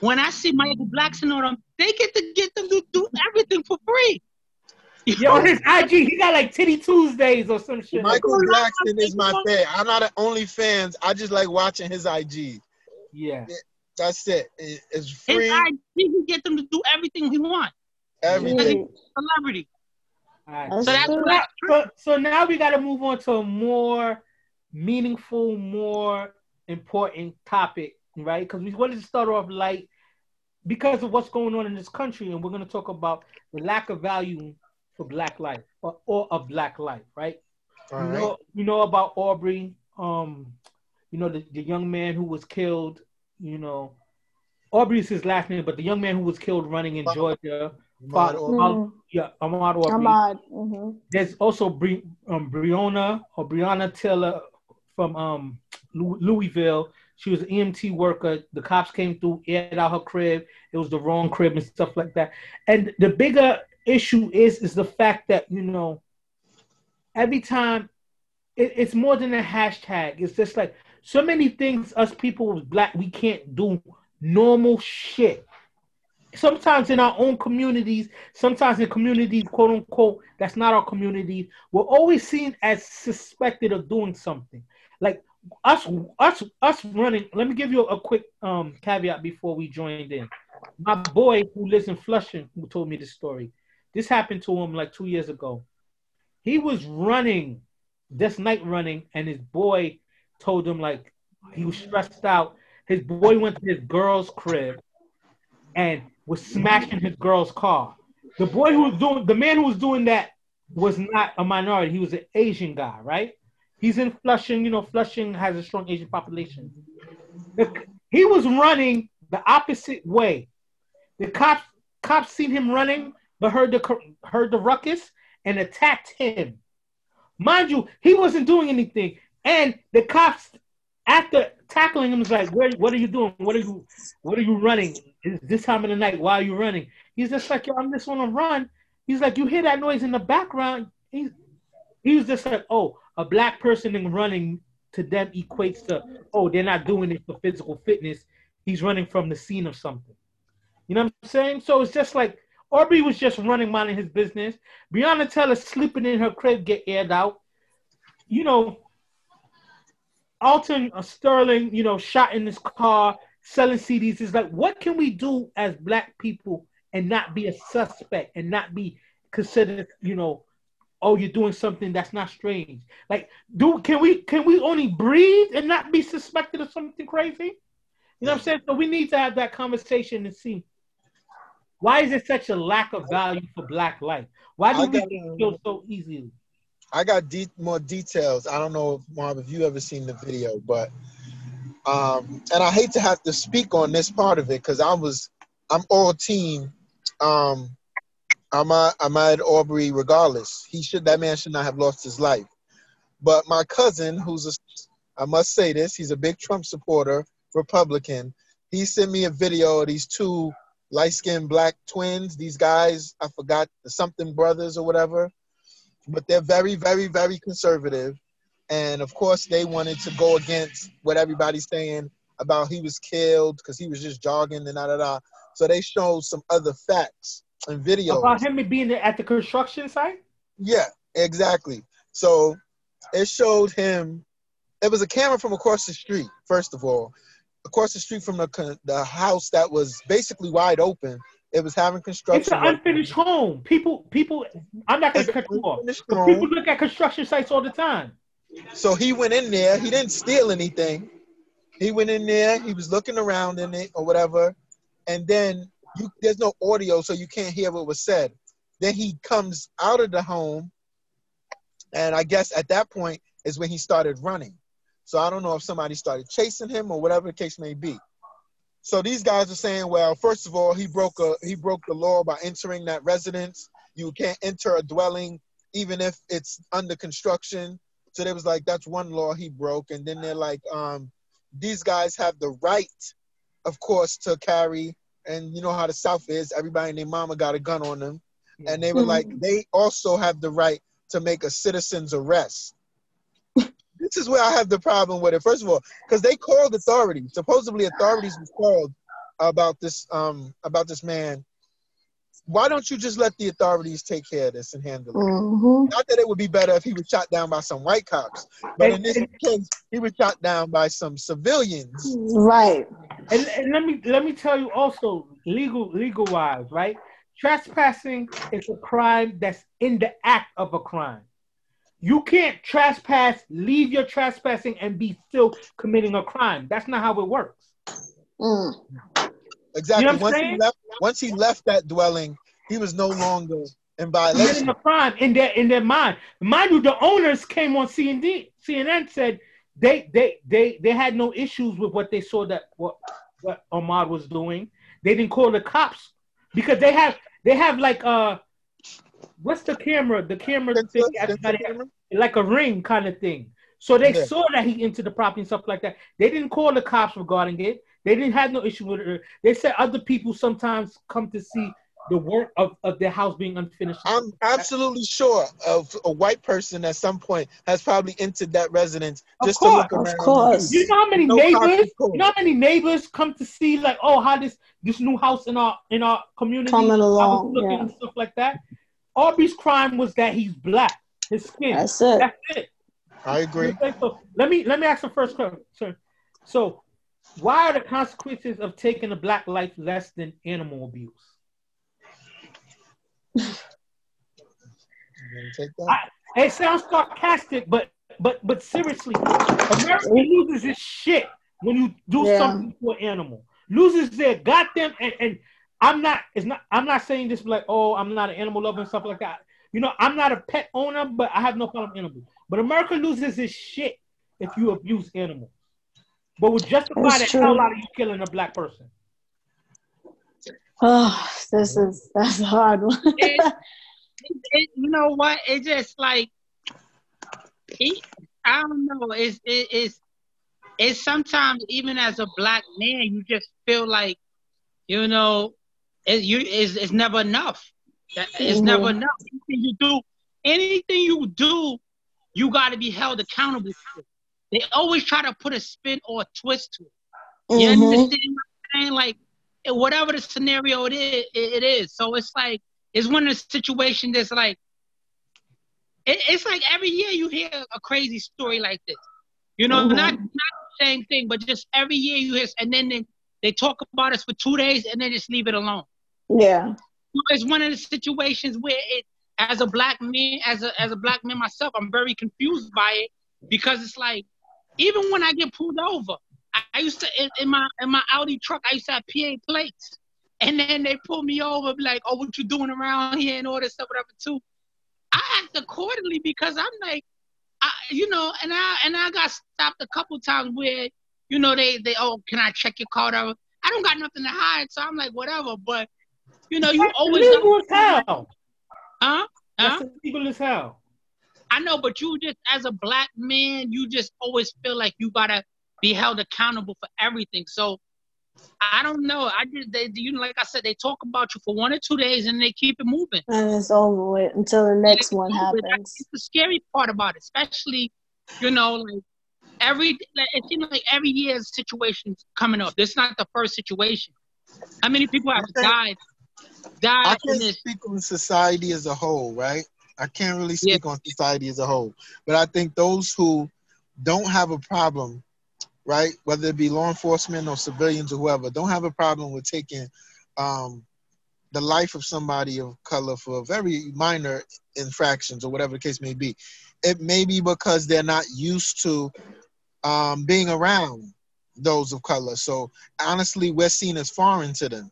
when I see Michael Blackson on them, they get to get them to do everything for free. Yo, his IG, he got like Titty Tuesdays or some shit. Michael Blackson is my fan. I'm not an OnlyFans. I just like watching his IG. Yeah. That's it. It's free. His IG, you get them to do everything he wants. Everything. Celebrity. Right. So, that's so, now, so, so now we got to move on to a more meaningful, more important topic, right? Because we wanted to start off light because of what's going on in this country, and we're going to talk about the lack of value for Black life or, or of Black life, right? All you right. know, you know about Aubrey, um, you know the, the young man who was killed. You know, Arbery is his last name, but the young man who was killed running in Georgia Mm-hmm. yeah, Ahmaud Arbery. Ahmaud. Mm-hmm. There's also Bre- um, Breonna or Breonna Taylor from um, Louisville. She was an EMT worker. The cops came through, aired out her crib. It was the wrong crib and stuff like that. And the bigger issue is is the fact that you know every time it, it's more than a hashtag. It's just like so many things us people with black we can't do normal shit sometimes in our own communities, sometimes in communities, quote unquote, that's not our community, we're always seen as suspected of doing something. Like us, us, us running. Let me give you a quick um, caveat before we joined in. My boy who lives in Flushing, who told me this story. This happened to him like two years ago. He was running, this night running, and his boy told him like he was stressed out. His boy went to his girl's crib and was smashing his girl's car. The boy who was doing the man who was doing that was not a minority. He was an Asian guy, right? He's in Flushing. You know, Flushing has a strong Asian population. The, he was running the opposite way. The cops cops seen him running, but heard the heard the ruckus and attacked him. Mind you, he wasn't doing anything, and the cops after tackling him was like, "What are you doing? What are you? What are you running? Is this time of the night? Why are you running?" He's just like, "Yo, I'm just on a run." He's like, "You hear that noise in the background?" He's he's just like, "Oh, a black person in running to them equates to, oh, they're not doing it for physical fitness. He's running from the scene of something." You know what I'm saying? So it's just like Arbery was just running, minding his business. Breonna Taylor sleeping in her crib, get aired out. You know, Alton uh, Sterling, you know, shot in his car, selling CDs. Is like, what can we do as black people and not be a suspect and not be considered, you know, oh, you're doing something that's not strange. Like, do can we can we only breathe and not be suspected of something crazy? You know what I'm saying? So we need to have that conversation and see why is it such a lack of value for black life? Why do we get so easily? I got de- more details. I don't know, Marv, if you ever seen the video, but um, and I hate to have to speak on this part of it because I was, I'm all team. Um, I'm at, I'm at Aubrey regardless. He should that man should not have lost his life. But my cousin, who's a, I must say this, he's a big Trump supporter, Republican. He sent me a video of these two light skinned black twins. These guys, I forgot the something brothers or whatever, but they're very, very, very conservative. And of course, they wanted to go against what everybody's saying about he was killed because he was just jogging and da da da. So they showed some other facts and videos about him being at the construction site. Yeah, exactly. So it showed him. It was a camera from across the street. First of all, across the street from the the house that was basically wide open. It was having construction. It's an unfinished home. People, people. I'm not going to cut you off. People look at construction sites all the time. So he went in there. He didn't steal anything. He went in there. He was looking around in it or whatever, and then you, there's no audio, so you can't hear what was said. Then he comes out of the home, and I guess at that point is when he started running. So I don't know if somebody started chasing him or whatever the case may be. So these guys are saying, well, first of all, he broke a he broke the law by entering that residence. You can't enter a dwelling even if it's under construction. So they was like, that's one law he broke. And then they're like, um, these guys have the right, of course, to carry. And you know how the South is. Everybody and their mama got a gun on them. And they were like, they also have the right to make a citizen's arrest this is where I have the problem with it. First of all, because they called authorities. Supposedly, authorities was called about this um about this man. Why don't you just let the authorities take care of this and handle it? Mm-hmm. Not that it would be better if he was shot down by some white cops, but in this case, he was shot down by some civilians. Right. And, and let me let me tell you also, legal legal wise, right? Trespassing is a crime that's in the act of a crime. You can't trespass, leave your trespassing, and be still committing a crime. That's not how it works. Mm. Exactly. You know once, he left, once he left that dwelling, he was no longer in violation. A crime in their in their mind. Mind you, the owners came on CNN. CNN said they they they they had no issues with what they saw that what what Ahmaud was doing. They didn't call the cops because they have they have like uh what's the camera? The camera thing, camera? like a ring kind of thing. So they yeah. saw that he entered the property and stuff like that. They didn't call the cops regarding it. They didn't have no issue with it. They said other people sometimes come to see the work of, of their house being unfinished. I'm absolutely sure of a white person at some point has probably entered that residence just to look around. Of course. You know how many no neighbors? You know how many neighbors come to see like, oh, how this this new house in our in our community coming along, looking yeah. and stuff like that. Arbery's crime was that he's black. His skin. That's it. That's it. I agree. So let me let me ask the first question. So, why are the consequences of taking a black life less than animal abuse? I, it sounds sarcastic, but but but seriously, America loses its shit when you do yeah. something to an animal. Loses their goddamn and, and I'm not. It's not. I'm not saying this like, oh, I'm not an animal lover and stuff like that. You know, I'm not a pet owner, but I have no problem animals. But America loses its shit if you abuse animals. But would justify the hell out of you killing a black person. Oh, this is that's a hard one. it, it, you know what? It's just like it, I don't know. It's it, it's it's sometimes even as a black man, you just feel like you know it, you it's, it's never enough. It's mm-hmm. never enough. Anything you do, anything you do, you got to be held accountable for. They always try to put a spin or a twist to it. You mm-hmm. understand what I'm saying? Like whatever the scenario it is, it is. So it's like it's one of the situations that's like it, it's like every year you hear a crazy story like this. You know, mm-hmm. not not the same thing, but just every year you hear, and then they, they talk about us for two days and then just leave it alone. Yeah. It's one of the situations where it, as a black man, as a as a black man myself, I'm very confused by it because it's like, even when I get pulled over, I used to in, in, my in my Audi truck. I used to have PA plates, and then they pull me over, be like, "Oh, what you doing around here?" and all this stuff, whatever. Too. I act accordingly because I'm like, I, you know, and I and I got stopped a couple times where, you know, they they oh, can I check your car? I don't got nothing to hide, so I'm like, whatever. But you know, you That's always illegal as hell. Huh? That's huh? as hell. I know, but you just as a black man, you just always feel like you gotta be held accountable for everything. So I don't know. I just they you know like I said they talk about you for one or two days and they keep it moving. And it's over with until the next one happens. That's the scary part about it, especially you know like every like, it seems like every year situations coming up. This is not the first situation. How many people have died? Died I can't speak on society as a whole, right? I can't really speak yeah. on society as a whole, but I think those who don't have a problem right? Whether it be law enforcement or civilians or whoever, don't have a problem with taking um, the life of somebody of color for very minor infractions or whatever the case may be. It may be because they're not used to um, being around those of color. So honestly, we're seen as foreign to them.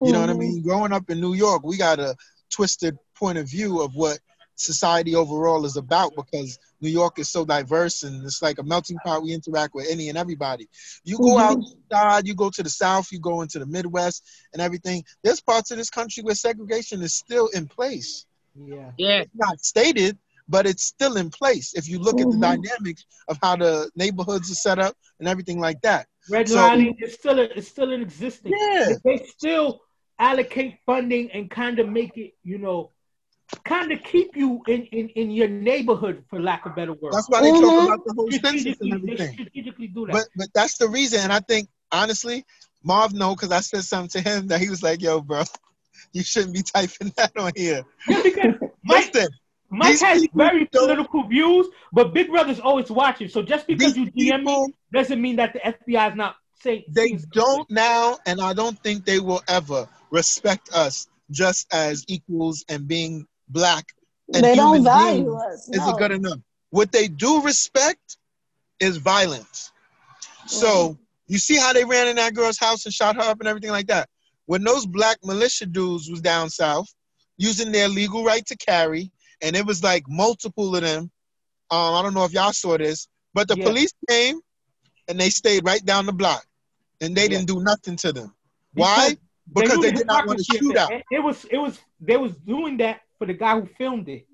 You mm-hmm. know what I mean? Mm-hmm. Growing up in New York, we got a twisted point of view of what society overall is about because New York is so diverse and it's like a melting pot. We interact with any and everybody. You go mm-hmm. outside, you go to the South, you go into the Midwest and everything. There's parts of this country where segregation is still in place. Yeah. Yeah. It's not stated, but it's still in place if you look mm-hmm. at the mm-hmm. dynamics of how the neighborhoods are set up and everything like that. Redlining so, is still a, it's still in existence. Yeah. They still allocate funding and kind of make it, you know, kind of keep you in, in, in your neighborhood, for lack of better word. That's why they mm-hmm. talk about the whole census and everything. strategically do that. But but that's the reason, and I think honestly, Marv know because I said something to him that he was like, "Yo, bro, you shouldn't be typing that on here." Yeah, because Mike, Listen, Mike has very political views, but Big Brother's always watching. So just because you DM people, me doesn't mean that the FBI is not saying. They don't now, and I don't think they will ever respect us just as equals and being black and they don't value us. No. Is it good enough? What they do respect is violence. So you see how they ran in that girl's house and shot her up and everything like that. When those black militia dudes was down south using their legal right to carry, and it was like multiple of them. Um, I don't know if y'all saw this, but the yeah. police came and they stayed right down the block, and they yeah. didn't do nothing to them. Because Why? Because they, they did not want to shoot out. It was it was they was doing that for the guy who filmed it.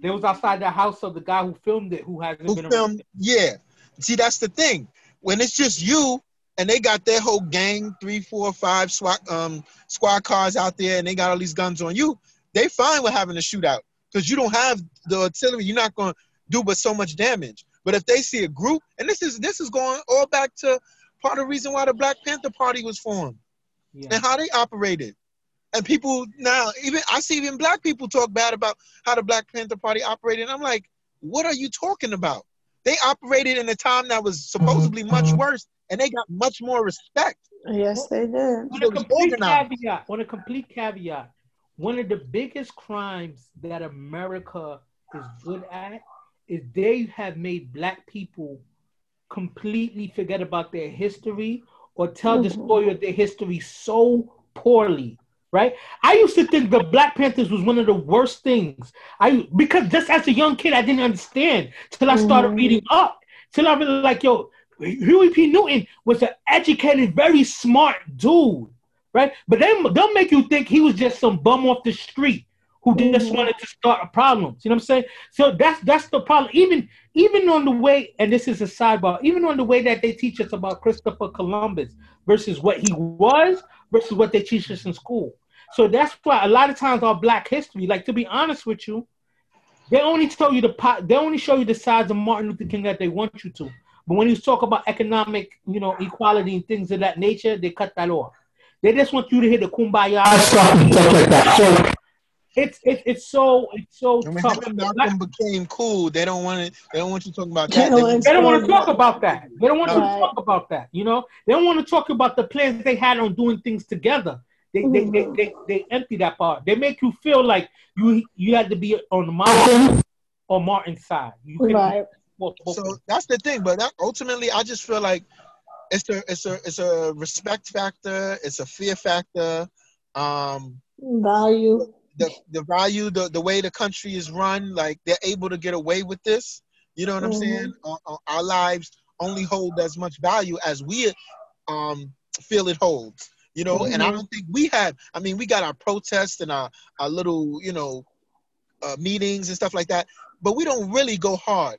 They was outside the house of the guy who filmed it, who hasn't who been filmed. Yeah, see that's the thing. When it's just you and they got their whole gang, three, four, five SWAT um, squad cars out there, and they got all these guns on you. They fine with having a shootout because you don't have the artillery. You're not going to do but so much damage. But if they see a group, and this is this is going all back to part of the reason why the Black Panther Party was formed yeah. and how they operated. And people now, even I see even black people talk bad about how the Black Panther Party operated. And I'm like, what are you talking about? They operated in a time that was supposedly much mm-hmm. worse, and they got much more respect. Yes, they did. On a complete caveat, on a complete caveat, one of the biggest crimes that America is good at is they have made black people completely forget about their history or tell mm-hmm. the story of their history so poorly right? I used to think the Black Panthers was one of the worst things. I because just as a young kid, I didn't understand till I started mm. reading up. Till I really like, yo, Huey P. Newton was an educated, very smart dude, right? But then they'll make you think he was just some bum off the street who just mm-hmm. wanted to start a problem. You know what I'm saying? So that's that's the problem. Even even on the way, and this is a sidebar, even on the way that they teach us about Christopher Columbus versus what he was versus what they teach us in school. So that's why a lot of times our black history, like to be honest with you, they only tell you the pot, they only show you the sides of Martin Luther King that they want you to. But when you talk about economic, you know, equality and things of that nature, they cut that off. They just want you to hear the kumbaya stuff and stuff like that. So it's it's it's so it's so I mean, tough. Malcolm became cool. They don't want it. They don't want you talking about that. They, don't, they don't want to talk about that. They don't want you to talk about that. You know, they don't want to talk about the plans they had on doing things together. They, they, they, they, they empty that part. They make you feel like you you had to be on the Malcolm or Martin's side. You right. So that's the thing. But that, ultimately, I just feel like it's a it's a it's a respect factor. It's a fear factor. Um, value. The the value, the the way the country is run, like they're able to get away with this. You know what mm-hmm. I'm saying? Uh, our lives only hold as much value as we um, feel it holds. You know, mm-hmm. and I mm-hmm. don't think we have. I mean, we got our protests and our our little, you know, uh, meetings and stuff like that, but we don't really go hard.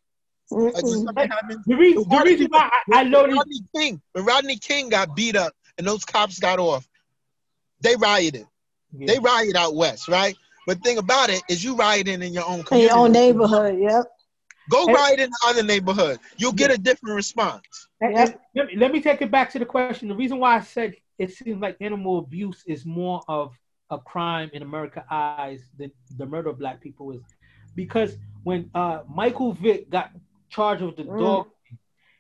Like the, reason, the reason why I, I know Rodney King, when Rodney King got beat up and those cops got off, they rioted. Yeah. They riot out west, right? But thing about it is you rioting in your own community. In your own neighborhood, yep. Go and, riot in the other neighborhood. You'll get a different response. And, and let, me, let me take it back to the question. The reason why I said it seems like animal abuse is more of a crime in America eyes than the murder of black people is because when uh, Michael Vick got charged with the mm. dog,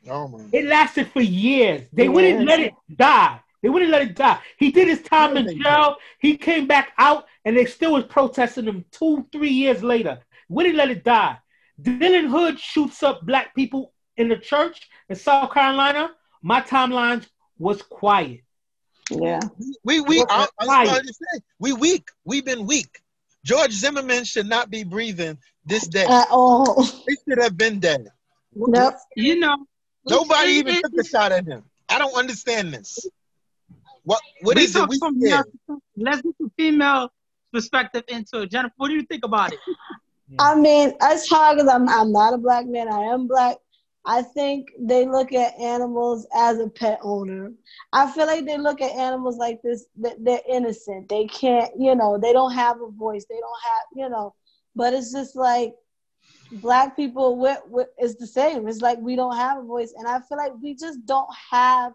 oh, it lasted for years. They yeah. wouldn't let it die. They wouldn't let it die. He did his time in jail. He came back out, and they still was protesting him two, three years later. Wouldn't let it die. Dylann Roof shoots up black people in the church in South Carolina. My timelines was quiet. Yeah. We we I, I was to say, we weak. We've been weak. George Zimmerman should not be breathing this day. At all. He should have been dead. Nope. You know. Nobody even took a shot at him. I don't understand this. What what we is it? We let's get the female perspective into it. Jennifer, what do you think about it? I mean, as hard as I'm, I'm not a black man. I am black. I think they look at animals as a pet owner. I feel like they look at animals like this, that they're innocent. They can't, you know, they don't have a voice. They don't have, you know, but it's just like black people, we're, we're, it's the same. It's like we don't have a voice. And I feel like we just don't have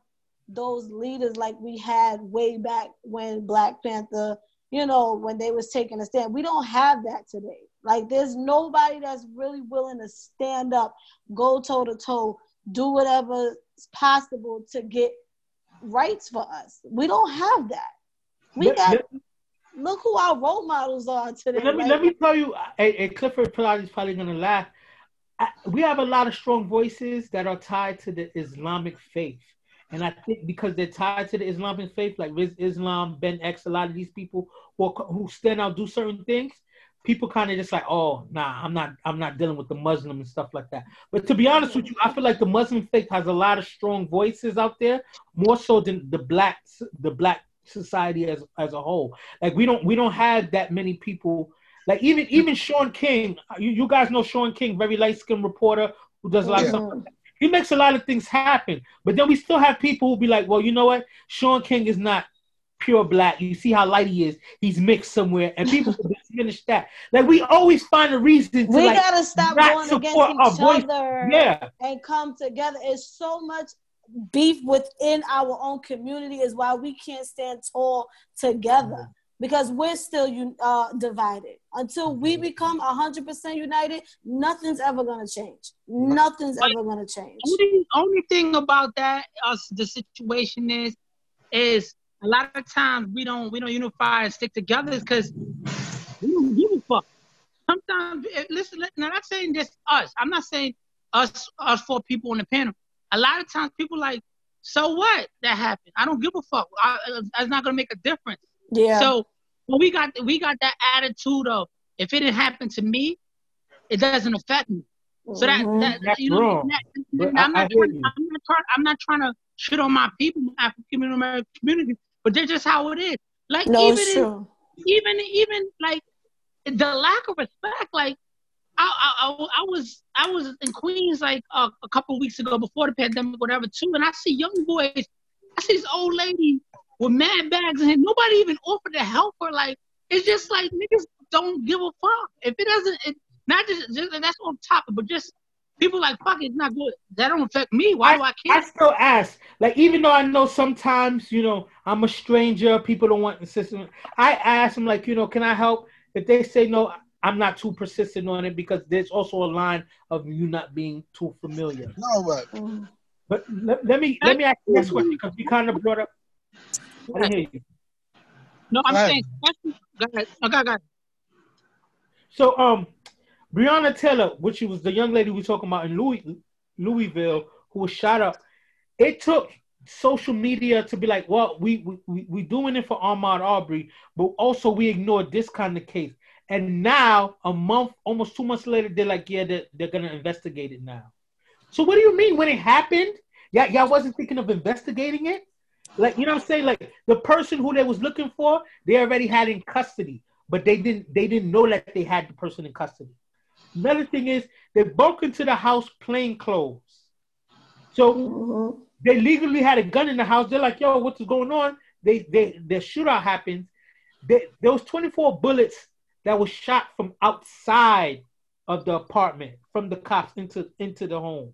those leaders like we had way back when Black Panther, you know, when they was taking a stand. We don't have that today. Like there's nobody that's really willing to stand up, go toe to toe, do whatever is possible to get rights for us. We don't have that. We let, got let, look who our role models are today. Let me let me tell you, and, Clifford is probably gonna laugh. I, we have a lot of strong voices that are tied to the Islamic faith. And I think because they're tied to the Islamic faith, like Riz Islam, Ben X, a lot of these people who, who stand out, do certain things, people kind of just like, oh, nah, I'm not, I'm not dealing with the Muslim and stuff like that. But to be honest with you, I feel like the Muslim faith has a lot of strong voices out there, more so than the black, the black society as as a whole. Like we don't, we don't have that many people. Like even even Shaun King, you, you guys know Shaun King, very light skinned reporter who does a lot yeah. of stuff. Like he makes a lot of things happen, but then we still have people who be like, well, you know what, Shaun King is not pure black. You see how light he is. He's mixed somewhere, and people diminish that. Like we always find a reason. we like, We gotta stop going against each other. Yeah, and come together. It's so much beef within our own community is why we can't stand tall together because we're still uh, divided. Until we become 100% united, nothing's ever going to change. Nothing's but ever going to change. Only, only thing about that, us, the situation is, is a lot of times we don't we don't unify and stick together because we don't give a fuck. Sometimes, eh, listen, now I'm not saying this us. I'm not saying us us four people on the panel. A lot of times people like, so what that happened? I don't give a fuck. I, it's not gonna make a difference. Yeah. So when we got we got that attitude of if it didn't happen to me, it doesn't affect me. So that, mm-hmm. that That's you know, that, I'm, not trying, I'm not trying I'm not trying to shit on my people, African American community but that's just how it is. Like no, even in, even even like the lack of respect. Like I, I, I, was I was in Queens like uh, a couple weeks ago before the pandemic, whatever, too, and I see young boys. I see this old lady with mad bags and nobody even offered to help her. Like it's just like niggas don't give a fuck. If it doesn't, it, not just, just that's on top, but just people like fuck it's not good. That don't affect me. Why I, do I care? I still ask. Like even though I know sometimes, you know, I'm a stranger, people don't want assistance. I ask them like, you know, can I help? If they say no, I'm not too persistent on it because there's also a line of you not being too familiar. No, but but let, let me let me ask you this question because we kind of brought up. I didn't hear you. No, I'm saying. Go ahead. Oh, go ahead. So um, Breonna Taylor, which was the young lady we were talking about in Louis, Louisville, who was shot up. It took social media to be like, well, we we we doing it for Ahmaud Aubrey, but also we ignored this kind of case. And now, a month, almost two months later, they're like, yeah, they're, they're gonna investigate it now. So what do you mean when it happened? Yeah, y'all wasn't thinking of investigating it? Like, you know what I'm saying? Like the person who they was looking for, they already had in custody, but they didn't they didn't know that they had the person in custody. Another thing is they broke into the house plain clothes. So mm-hmm. they legally had a gun in the house. They're like, yo, what's going on? They they the shootout happens. They, there was 24 bullets that was shot from outside of the apartment from the cops into into the home,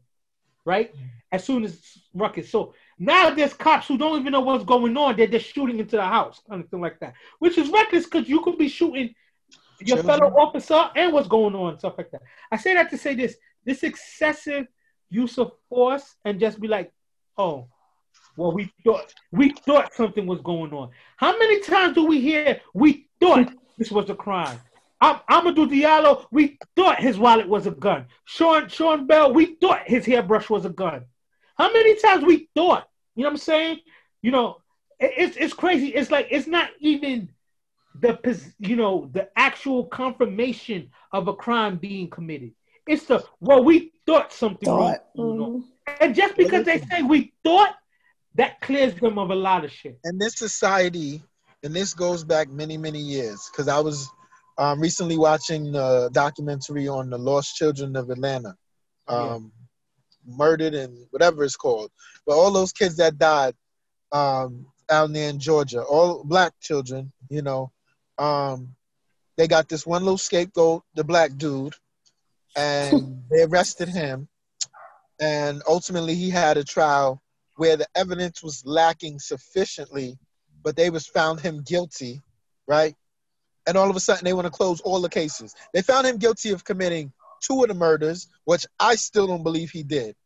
right? Mm-hmm. As soon as ruckus. So now there's cops who don't even know what's going on. They're just shooting into the house, anything like that, which is reckless because you could be shooting your Children. fellow officer and what's going on, stuff like that. I say that to say this: this excessive use of force and just be like, oh, well, we thought we thought something was going on. How many times do we hear we thought this was a crime? Amadou Diallo, we thought his wallet was a gun. Sean Sean Bell, we thought his hairbrush was a gun. How many times we thought? You know what I'm saying? You know, it's it's crazy. It's like it's not even the you know the actual confirmation of a crime being committed. It's the well, we thought something thought. Mm-hmm. And just because they say we thought, that clears them of a lot of shit. And this society, and this goes back many, many years, because I was um, recently watching a documentary on the lost children of Atlanta, um, yeah. Murdered and whatever it's called. But all those kids that died um, out there in Georgia, all black children, you know, um, they got this one little scapegoat, the black dude, and they arrested him. And ultimately, he had a trial where the evidence was lacking sufficiently, but they was found him guilty, right? and all of a sudden they want to close all the cases. They found him guilty of committing two of the murders, which I still don't believe he did.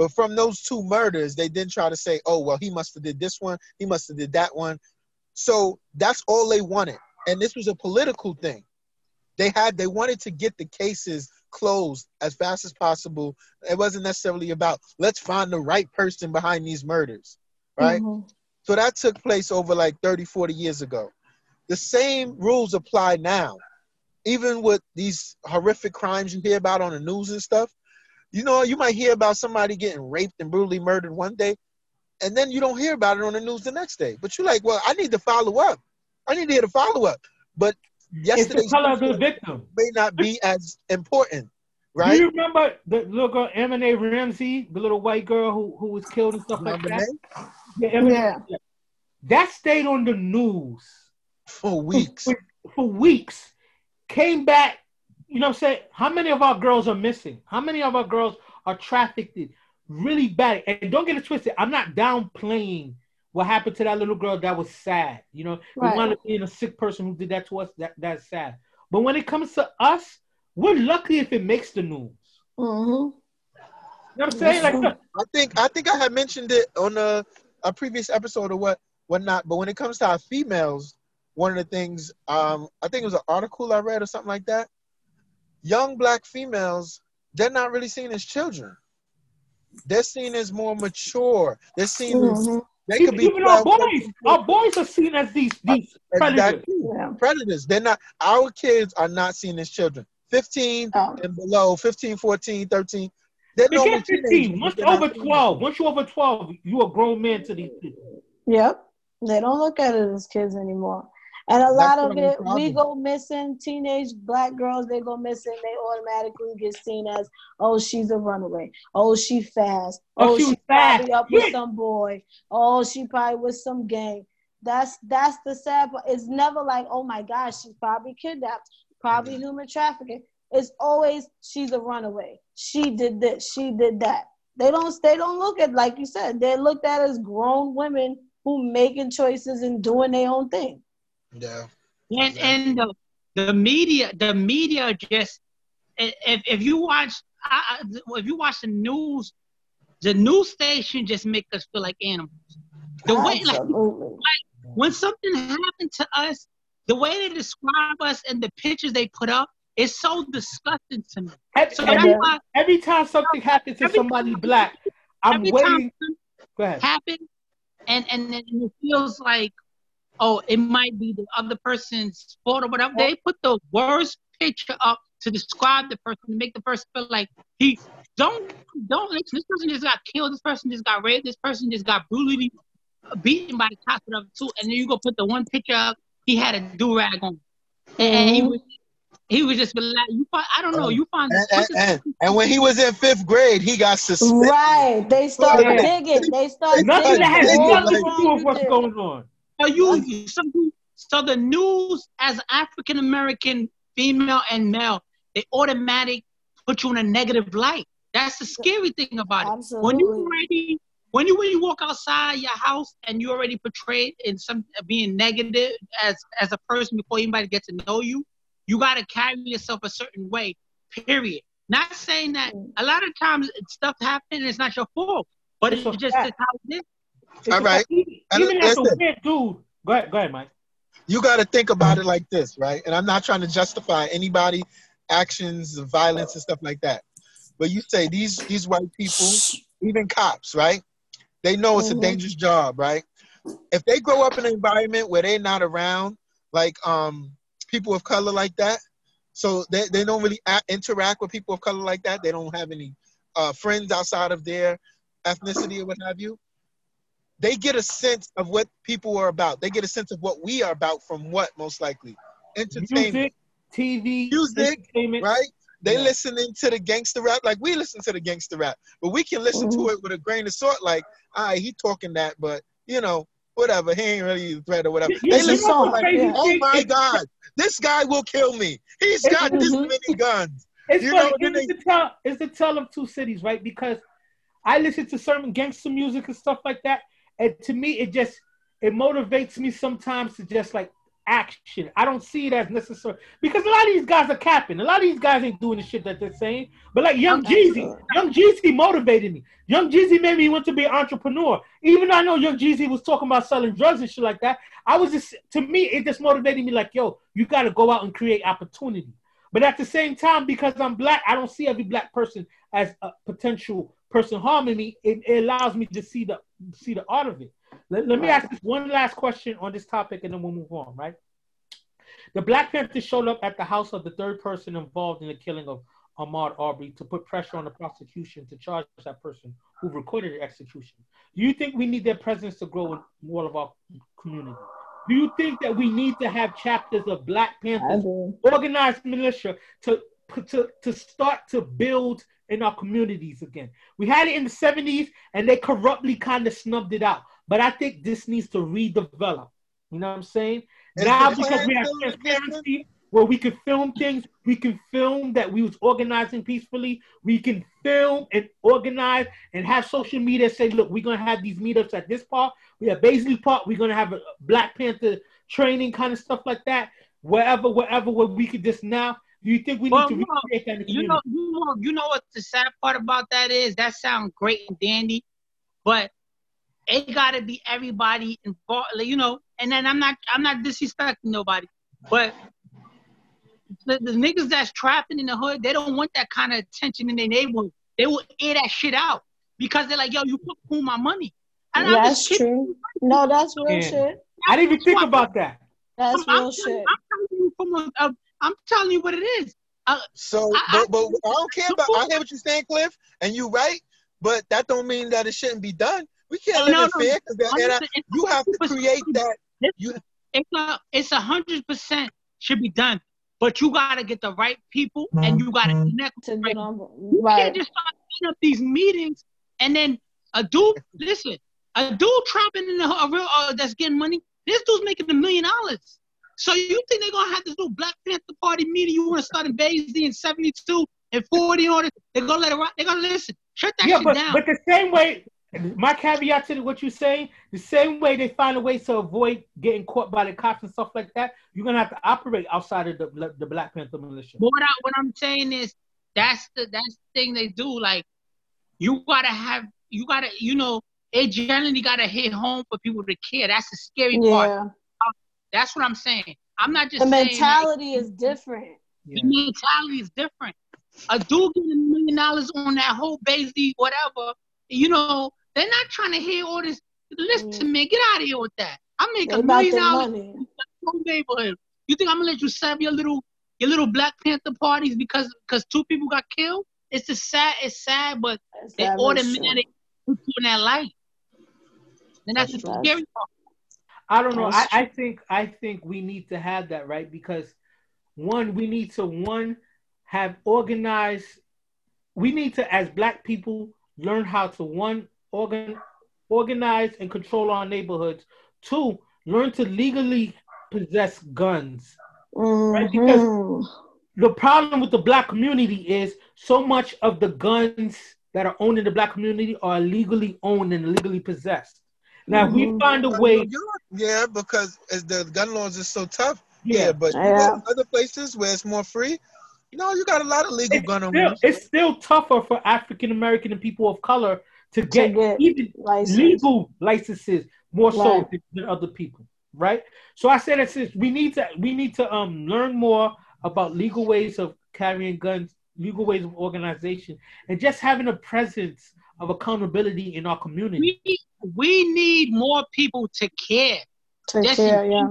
But from those two murders, they didn't try to say, "Oh, well, he must have did this one, he must have did that one." So that's all they wanted, and this was a political thing. They had they wanted to get the cases closed as fast as possible. It wasn't necessarily about let's find the right person behind these murders, right? Mm-hmm. So that took place over like 30, 40 years ago. The same rules apply now. Even with these horrific crimes you hear about on the news and stuff, you know, you might hear about somebody getting raped and brutally murdered one day, and then you don't hear about it on the news the next day. But you're like, well, I need to follow up. I need to hear the follow up. But yesterday's color of the victim may not be as important, right? Do you remember the little girl JonBenét Ramsey, the little white girl who, who was killed and stuff like that? Yeah, yeah. That stayed on the news for weeks. For, for, weeks. Came back, you know what I'm saying? How many of our girls are missing? How many of our girls are trafficked really bad? And don't get it twisted. I'm not downplaying what happened to that little girl. That was sad. You know, right. we wanted being a sick person who did that to us. That that's sad. But when it comes to us, we're lucky if it makes the news. Mm-hmm. You know what I'm saying? Like, I think I think I had mentioned it on a, a previous episode or what whatnot. But when it comes to our females, one of the things um, I think it was an article I read or something like that. Young black females, they're not really seen as children. They're seen as more mature. They're seen mm-hmm. as they could be even our boys. Our boys are seen as these these predators. Yeah. Predators. They're not. Our kids are not seen as children. 15 oh. and below, 15, 14, 13. They're no 15. Once over 12, once you're over 12, you're a grown man to these kids. Yep. They don't look at it as kids anymore. And a lot of it, we go missing. Teenage black girls, they go missing. They automatically get seen as, oh, she's a runaway. Oh, she fast. Oh, oh she, fast. probably up yeah. with some boy. Oh, she probably with some gang. That's that's the sad part. It's never like, oh my gosh, she's probably kidnapped, probably mm-hmm. human trafficking. It's always she's a runaway. She did this. She did that. They don't. They don't look at like you said. They're looked at as grown women who making choices and doing their own thing. Yeah. And and the, the media, the media just if if you watch if you watch the news, the news station just make us feel like animals. The way like, like when something happened to us, the way they describe us and the pictures they put up is so disgusting to me. Every, so every, why, every time something happens to somebody black, I'm waiting. Go ahead. Happen, and and then it feels like, oh, it might be the other person's fault or whatever. They put the worst picture up to describe the person to make the person feel like he don't don't listen. This person just got killed. This person just got raped. This person just got brutally beaten by the cops of too. And then you go put the one picture up. He had a do rag on, and mm-hmm. he was he was just like you. Find, I don't know. You find and, and, and, and, when he was in fifth grade, he got suspended. Right. They start yeah. digging. They start nothing digging. that has nothing to do with what's going on. So you so, the news as African American female and male, they automatic put you in a negative light. That's the scary thing about it. Absolutely. When you already when you when you walk outside your house and you already portrayed in some being negative as as a person before anybody gets to know you, you got to carry yourself a certain way. Period. Not saying that mm. a lot of times stuff happens, it's not your fault, but it's, it's just how it is. All right. Even, even as a weird dude, go ahead, go ahead, Mike. You got to think about it like this, right? And I'm not trying to justify anybody actions of violence and stuff like that. But you say these these white people, even cops, right? They know it's a mm-hmm. dangerous job, right? If they grow up in an environment where they're not around like um people of color like that, so they, they don't really interact with people of color like that. They don't have any uh, friends outside of their ethnicity or what have you. They get a sense of what people are about. They get a sense of what we are about from what most likely entertainment, music, TV, music, right? They yeah. listening to the gangster rap like we listen to the gangster rap, but we can listen mm-hmm. to it with a grain of salt. Like, all right, he talking that, but you know, whatever. He ain't really a threat or whatever. They listen to like, oh my god, this guy will kill me. He's got this mm-hmm. many guns. It's you funny. Know, it's, they... the tell, it's the tell of two cities, right? Because I listen to certain gangster music and stuff like that, and to me, it just it motivates me sometimes to just like action. I don't see it as necessary because a lot of these guys are capping. A lot of these guys ain't doing the shit that they're saying. But like Young Jeezy, Young Jeezy motivated me. Young Jeezy made me want to be an entrepreneur. Even though I know Young Jeezy was talking about selling drugs and shit like that, I was just to me it just motivated me like, yo, you got to go out and create opportunity. But at the same time, because I'm black, I don't see every black person as a potential person harming me. It, it allows me to see the see the art of it. Let, let me ask one last question on this topic and then we'll move on, right? The Black Panthers showed up at the house of the third person involved in the killing of Ahmaud Arbery to put pressure on the prosecution to charge that person who recorded the execution. Do you think we need their presence to grow in all of our community? Do you think that we need to have chapters of Black Panthers, organized militia, to, to, to start to build in our communities again? We had it in the 70s and they corruptly kind of snubbed it out. But I think this needs to redevelop. You know what I'm saying? now because we have transparency where we can film things, we can film that we was organizing peacefully. We can film and organize and have social media say, look, we're gonna have these meetups at this park. We have Baisley Park. We're gonna have a Black Panther training kind of stuff like that. Wherever, wherever, where we could just now. Do you think we well, need to recreate that? You know, you know, you know what the sad part about that is? That sounds great and dandy, but it got to be everybody involved. You know, and then I'm not I'm not disrespecting nobody, but the, the niggas that's trapping in the hood, they don't want that kind of attention in their neighborhood. They will air that shit out because they're like, yo, you put my money. And yeah, that's true. No, that's real yeah. shit. I didn't even think about that. That's I'm, real I'm shit. I'm telling you from a, a, I'm telling you what it is. Uh, so, I, but, but I don't care about. I hear what you're saying, Cliff, and you right. But that don't mean that it shouldn't be done. We can't live no, in fear because you have to create that. You, it's a it's a hundred percent should be done, but you gotta get the right people and you gotta mm-hmm. connect. To right. You right. can't just start setting up these meetings and then a dude listen, a dude trapping in the a real uh, that's getting money. This dude's making a million dollars. So you think they're gonna have this little Black Panther Party meeting? You want to start in Baisley in '72 and 40 on it? They're gonna let it. They're gonna listen. Shut that yeah, shit but, down. But the same way my caveat to what you're saying, the same way they find a way to avoid getting caught by the cops and stuff like that, you're gonna have to operate outside of the the Black Panther militia. But what, I, what I'm saying is that's the that's the thing they do. Like you gotta have you gotta you know it generally gotta hit home for people to care. That's the scary yeah. part. That's what I'm saying. I'm not just the mentality is different. The mentality is different. A dude getting a million dollars on that whole Baisley, whatever, you know, they're not trying to hear all this Listen, mm. man, get out of here with that. I make a million dollars neighborhood. You think I'm gonna let you serve your little your little Black Panther parties because because two people got killed? It's just sad. It's sad, but it's they automatic put in that light, and that's, that's the scary part. I don't know. I, I think I think we need to have that right because one, we need to one have organized. We need to, as Black people, learn how to one organ organize and control our neighborhoods. Two, learn to legally possess guns. Mm-hmm. Right? Because the problem with the black community is so much of the guns that are owned in the black community are legally owned and legally possessed. Now mm-hmm. we find a way. Yeah, because as the gun laws are so tough. Yeah, yeah but yeah. other places where it's more free, You know, you got a lot of legal it's gun owners. It's still tougher for African American and people of color to get, to get even license. legal licenses more right. so than other people, right? So I said that we need to we need to um learn more about legal ways of carrying guns, legal ways of organization, and just having a presence of accountability in our community. We, we need more people to care. To care, yeah.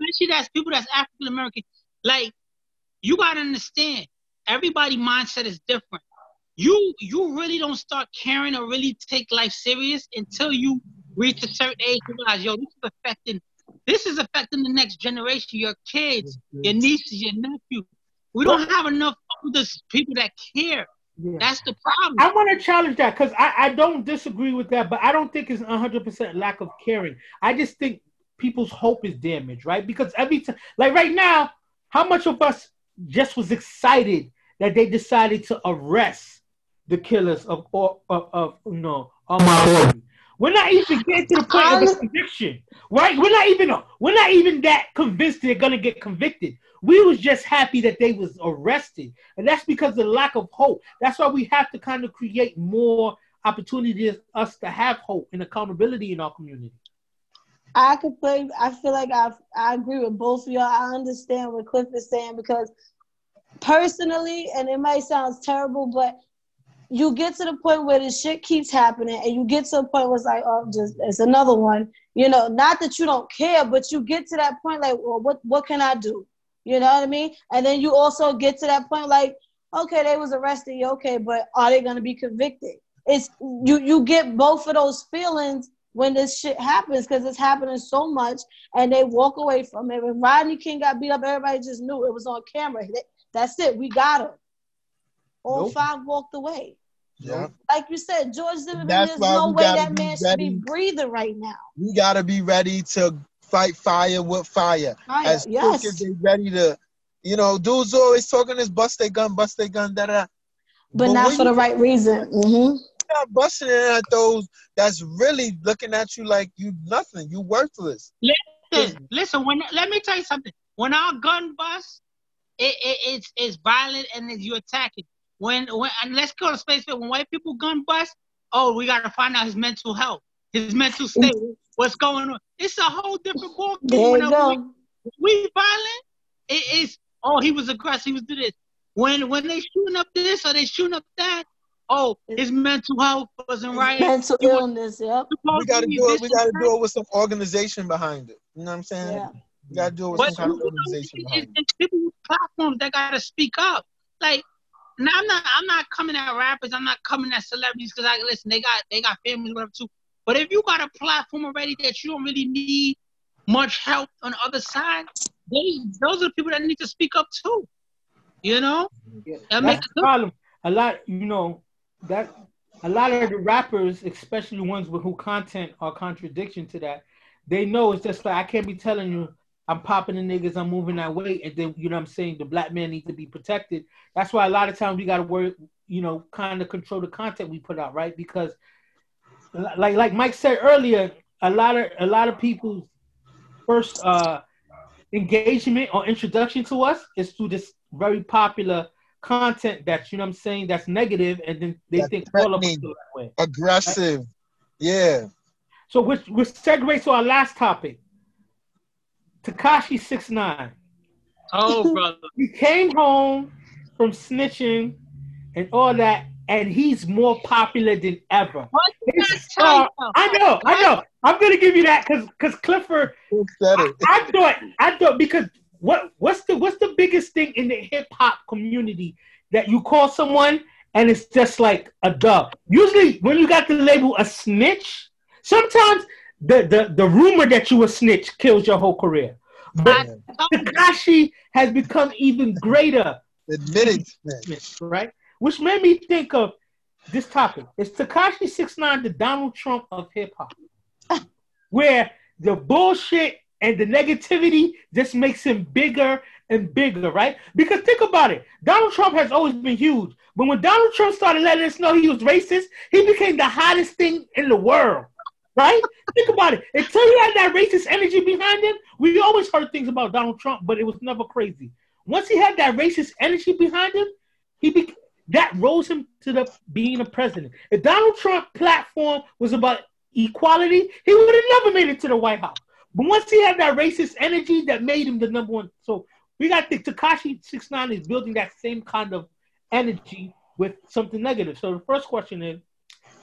Especially that's people that's African American. Like, you gotta understand, everybody mindset is different you you really don't start caring or really take life serious until you reach a certain age and realize, yo, this is affecting this is affecting the next generation, your kids, your nieces, your nephews. We don't have enough of older people that care. Yeah. That's the problem. I want to challenge that because I, I don't disagree with that, but I don't think it's 100% lack of caring. I just think people's hope is damaged, right? Because every time, like right now, how much of us just was excited that they decided to arrest the killers of of, of, of you know Ahmaud We're not even getting to the point of a conviction, right? We're not even we're not even that convinced they're gonna get convicted. We was just happy that they was arrested, and that's because of the lack of hope. That's why we have to kind of create more opportunities us to have hope and accountability in our community. I could play. I feel like I I agree with both of y'all. I understand what Cliff is saying because personally, and it might sound terrible, but you get to the point where this shit keeps happening and you get to a point where it's like, oh, just it's another one. You know, not that you don't care, but you get to that point like, well, what what can I do? You know what I mean? And then you also get to that point like, okay, they was arrested, okay, but are they gonna be convicted? It's you you get both of those feelings when this shit happens because it's happening so much and they walk away from it. When Rodney King got beat up, everybody just knew it was on camera. That's it. We got him. All nope. five walked away. Yeah. Like you said, George Zimmerman, there's no way that man should be breathing right now. We gotta be ready to fight fire with fire. fire as yes. quick as they ready to, you know, dudes always talking this bust their gun, bust their gun, da da. But, but not for the right reason. Mm-hmm. Not busting it at those that's really looking at you like you nothing, you worthless. Listen, listen. When let me tell you something. When our gun bust, it, it, it's it's violent and you attacking. When when and let's go to space when white people gun bust, oh, we gotta find out his mental health, his mental state, what's going on. It's a whole different ball. There you go. We, we violent. It is oh he was aggressive, he was do this. When when they shooting up this or they shooting up that, oh his mental health wasn't right. Mental he illness, yep. We gotta do it. We gotta do it with some organization behind it. You know what I'm saying? Yeah. You gotta do it with but, some kind of organization behind it. People with platforms that gotta speak up. Like now I'm not I'm not coming at rappers. I'm not coming at celebrities because I listen. They got they got families whatever too. But if you got a platform already that you don't really need much help on the other side, they, those are the people that need to speak up too. You know, yeah, that's the problem. A lot, you know, that a lot of the rappers, especially ones with who content are contradiction to that, they know it's just like I can't be telling you I'm popping the niggas, I'm moving that way, and then you know what I'm saying the black man needs to be protected. That's why a lot of times we gotta work, you know, kind of control the content we put out, right? Because like like Mike said earlier, a lot of a lot of people's first uh engagement or introduction to us is through this very popular content that you know what I'm saying that's negative, and then they that's think all of us that way. Aggressive, right? yeah. So which which segues to our last topic Tekashi six nine. Oh, brother. he came home from snitching and all that, and he's more popular than ever. Uh, I know, I know. I'm gonna give you that because because Clifford. I, I thought I thought because what what's the what's the biggest thing in the hip hop community that you call someone and it's just like a dub. Usually when you got the label a snitch, sometimes the the, the rumor that you a snitch kills your whole career. But Tekashi has become even greater. Admitted snitch. Right? Which made me think of this topic. Is Tekashi Six Nine the Donald Trump of hip hop? Where the bullshit and the negativity just makes him bigger and bigger, right? Because think about it. Donald Trump has always been huge. But when Donald Trump started letting us know he was racist, he became the hottest thing in the world. Right? think about it. Until he had that racist energy behind him, we always heard things about Donald Trump, but it was never crazy. Once he had that racist energy behind him, he be- that rose him to the being a president. If Donald Trump platform was about equality, he would have never made it to the White House. But once he had that racist energy, that made him the number one. So we got the Tekashi Six Nine is building that same kind of energy with something negative. So the first question is,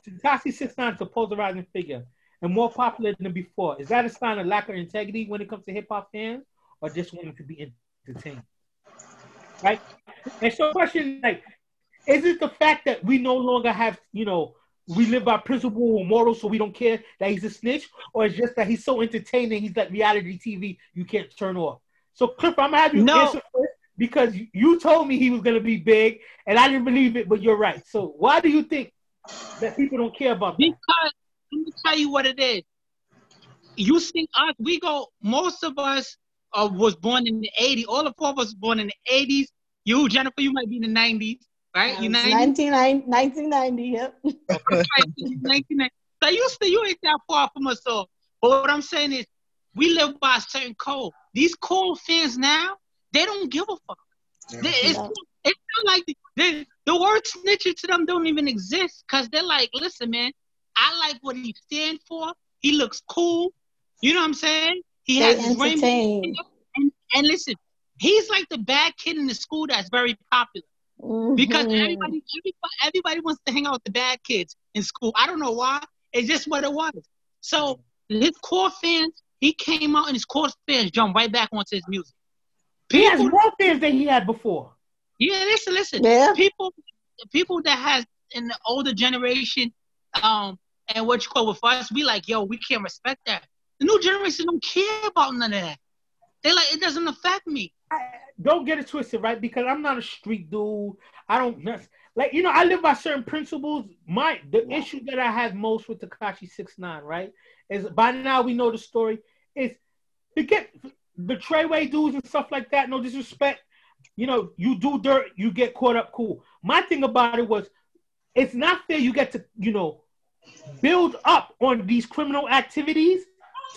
Tekashi Six Nine is a polarizing figure and more popular than before. Is that a sign of lack of integrity when it comes to hip hop fans, or just wanting to be entertained? Right. And so, question like, is it the fact that we no longer have, you know, we live by principle or morals, so we don't care that he's a snitch, or it's just that he's so entertaining, he's like reality TV you can't turn off. So, Cliff, I'm gonna have you no. answer first because you told me he was gonna be big, and I didn't believe it, but you're right. So, why do you think that people don't care about that? Because let me tell you what it is. You see us, we go. Most of us uh, was born in the '80s. All the four of us born in the '80s. You, Jennifer, you might be in the '90s right? You 1990, yep. 1990. So you still you ain't that far from us all. But what I'm saying is we live by a certain code. These cold fans now, they don't give a fuck. Yeah. They, it's, it's not like they, the word snitching to them don't even exist because they're like, listen, man, I like what he stands for. He looks cool. You know what I'm saying? He they has rainbow. And, and listen, he's like the bad kid in the school that's very popular. Mm-hmm. Because everybody, everybody, everybody wants to hang out with the bad kids in school. I don't know why. It's just what it was. So his core fans, he came out and his core fans jumped right back onto his music. People, he has more fans than he had before. Yeah, listen, listen. Yeah. People, people that has in the older generation, um, and what you call with us, we like, yo, we can't respect that. The new generation don't care about none of that. They like it doesn't affect me. I, don't get it twisted, right? Because I'm not a street dude. I don't like you know I live by certain principles. My the issue that I have most with Tekashi Six Nine, right, is by now we know the story. Is to get the Treyway dudes and stuff like that. No disrespect, you know, you do dirt, you get caught up. Cool. My thing about it was, it's not fair. You get to you know build up on these criminal activities,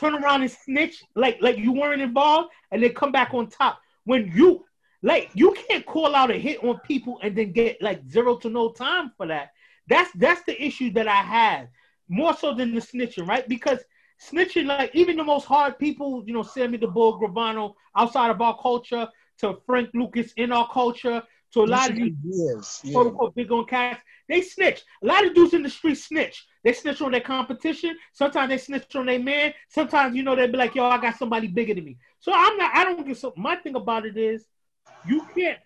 turn around and snitch like like you weren't involved, and then come back on top when you like you can't call out a hit on people and then get like zero to no time for that. That's that's the issue that I have more so than the snitching, right? Because snitching, like even the most hard people, you know, Sammy the Bull Gravano, outside of our culture, to Frank Lucas in our culture, to a lot of these yes, yeah. quote unquote big on cats, they snitch. A lot of dudes in the street snitch. They snitch on their competition. Sometimes they snitch on their man. Sometimes you know they be like, "Yo, I got somebody bigger than me." So I'm not. I don't get so. My thing about it is, you can't.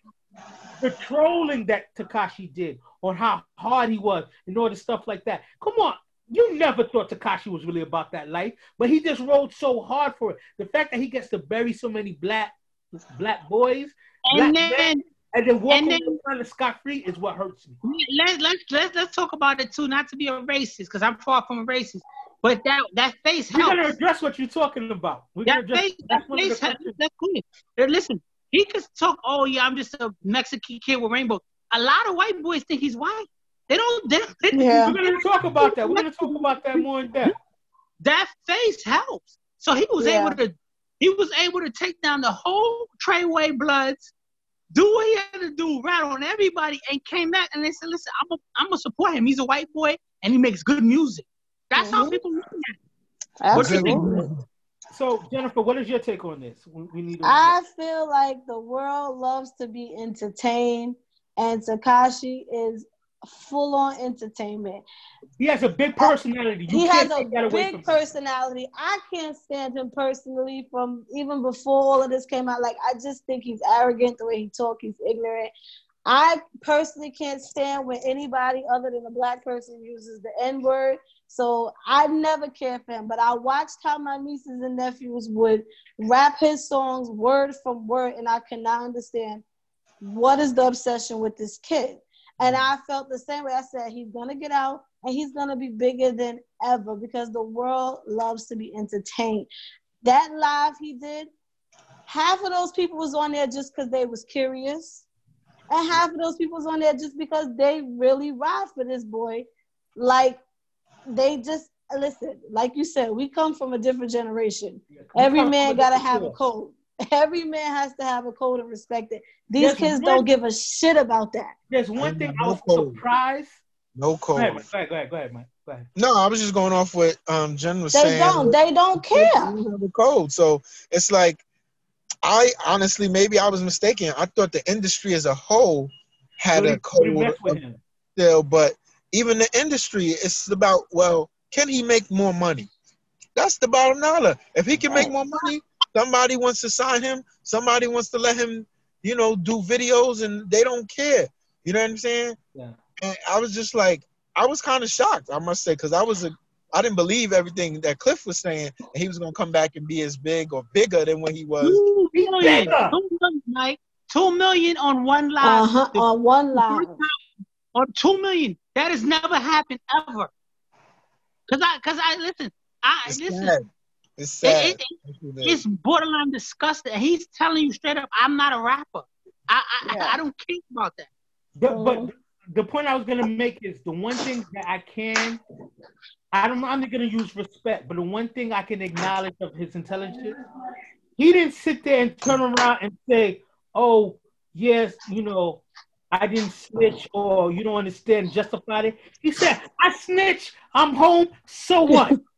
The trolling that Tekashi did on how hard he was and all the stuff like that. Come on, you never thought Tekashi was really about that life, but he just rode so hard for it. The fact that he gets to bury so many black black boys, and black then, men, and then walk around the scot free is what hurts me. Let's let's let's let's talk about it too. Not to be a racist, because I'm far from a racist. But that that face helps. We're gonna address what you're talking about. We're that address, face, that face helps. That's cool. Listen, he could talk. Oh yeah, I'm just a Mexican kid with rainbow. A lot of white boys think he's white. They don't. They, they, yeah. We're gonna talk about that. We're gonna talk about that more in depth. That face helps. So he was yeah. able to. He was able to take down the whole Treyway Bloods do what he had to do, rat on everybody, and came back and they said, "Listen, I'm I'm gonna support him. He's a white boy and he makes good music." That's mm-hmm. how people look at it. Absolutely. So Jennifer, what is your take on this? We need. I feel like the world loves to be entertained, and Tekashi is full on entertainment. He has a big personality. You he has a big personality. I can't stand him personally from even before all of this came out. Like I just think he's arrogant the way he talks. He's ignorant. I personally can't stand when anybody other than a black person uses the N word. So I never cared for him, but I watched how my nieces and nephews would rap his songs word from word, and I cannot understand what is the obsession with this kid. And I felt the same way. I said he's gonna get out and he's gonna be bigger than ever because the world loves to be entertained. That live he did, half of those people was on there just because they was curious and half of those people was on there just because they really ride for this boy. Like they just listen, like you said, we come from a different generation. Every man gotta have a code. Every man has to have a code and respect it. These There's kids one, don't give a shit about that. There's one thing no I was code. surprised. No code. Go ahead, go ahead, go ahead, go ahead, man. Go ahead. No, I was just going off what um Jen was they saying. They don't. They don't care. They have a code, so it's like I honestly, maybe I was mistaken. I thought the industry as a whole had a code still, but even the industry, it's about well, can he make more money? That's the bottom dollar. If he can make more money, somebody wants to sign him. Somebody wants to let him, you know, do videos, and they don't care. You know what I'm saying? Yeah. And I was just like, I was kind of shocked, I must say, because I was a I didn't believe everything that Cliff was saying. he was gonna come back and be as big or bigger than what he was. Two million, two million, Mike. Two million on one line. Uh-huh, on one line. On two million. That has never happened ever. Cause I, cause I listen. I it's listen. Sad. It's sad. It, it, it's borderline disgusting. He's telling you straight up, I'm not a rapper. I, I, yeah. I, I don't care about that. But, but the point I was gonna make is the one thing that I can I don't I'm not gonna use respect, but the one thing I can acknowledge of his intelligence, he didn't sit there and turn around and say, Oh, yes, you know, I didn't snitch or you don't understand, justify it. He said, I snitch, I'm home, so what?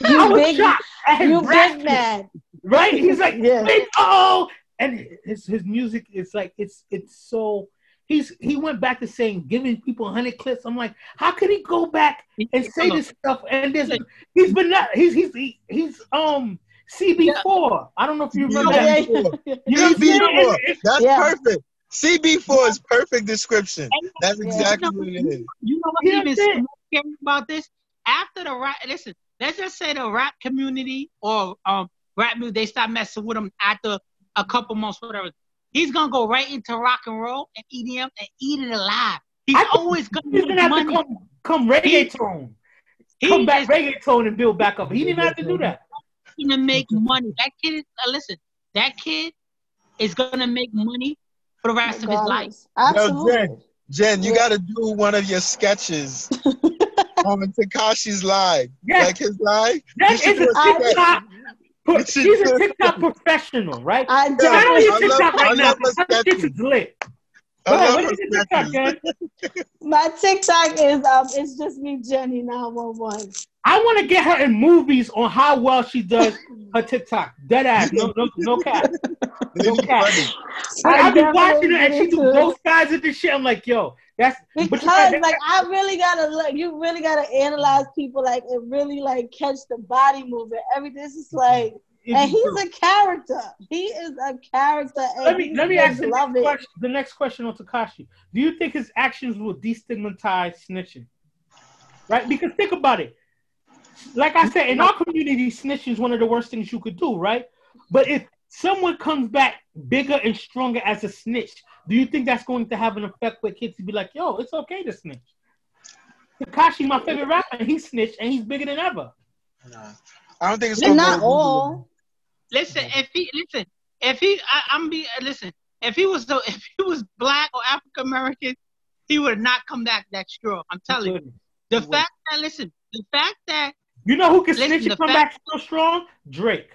you I was big, shocked you big man. Right? He's like, yeah. oh and his his music is like it's it's so He's he went back to saying giving people hundred clips. I'm like, how could he go back and say this stuff? And this he's been not he's he's he, he's um CB4. I don't know if you remember that. You know CB4. That's yeah. perfect. CB4 is perfect description. That's exactly what it is. You know what even scary about this? After the rap, listen, let's just say the rap community or um rap music, they stop messing with him after a couple months, whatever he's gonna go right into rock and roll and EDM and eat it alive. He's I always gonna, he's gonna have money. to come, come reggaeton. He, come back reggaeton and build back up. He didn't have to do that. He's gonna make money. That kid is uh, listen. That kid is gonna make money for the rest of his life. Absolutely. Yo, Jen, Jen, you got to do one of your sketches on Tekashi's live. Yes. Like his live. That is a TikTok. She's a TikTok professional, right? I do. I know you're TikTok right now. This is lit. TikTok, My TikTok is um, it's just me, Jenny nine one one. I want to get her in movies on how well she does her TikTok. Dead ass, no, no, no cap, no cap. I've been watching her and she do both sides of this shit. I'm like, yo, that's because like I really gotta look. You really gotta analyze people like and really like catch the body movement. Everything. This is like. and he's a character. He is a character. let me let me ask the next, question, the next question on Tekashi. Do you think his actions will destigmatize snitching? Right? Because think about it. Like I said, in our community, snitching is one of the worst things you could do, right? But if someone comes back bigger and stronger as a snitch, do you think that's going to have an effect with kids to be like, yo, it's okay to snitch? Tekashi, my favorite rapper, he snitched and he's bigger than ever. Nah. I don't think it's not all. Listen, if he listen, if he I, am be listen, if he was so if he was black or African American, he would not come back that strong. I'm telling you. The fact that listen, the fact that you know who can listen, snitch and come fact, back so strong? Drake.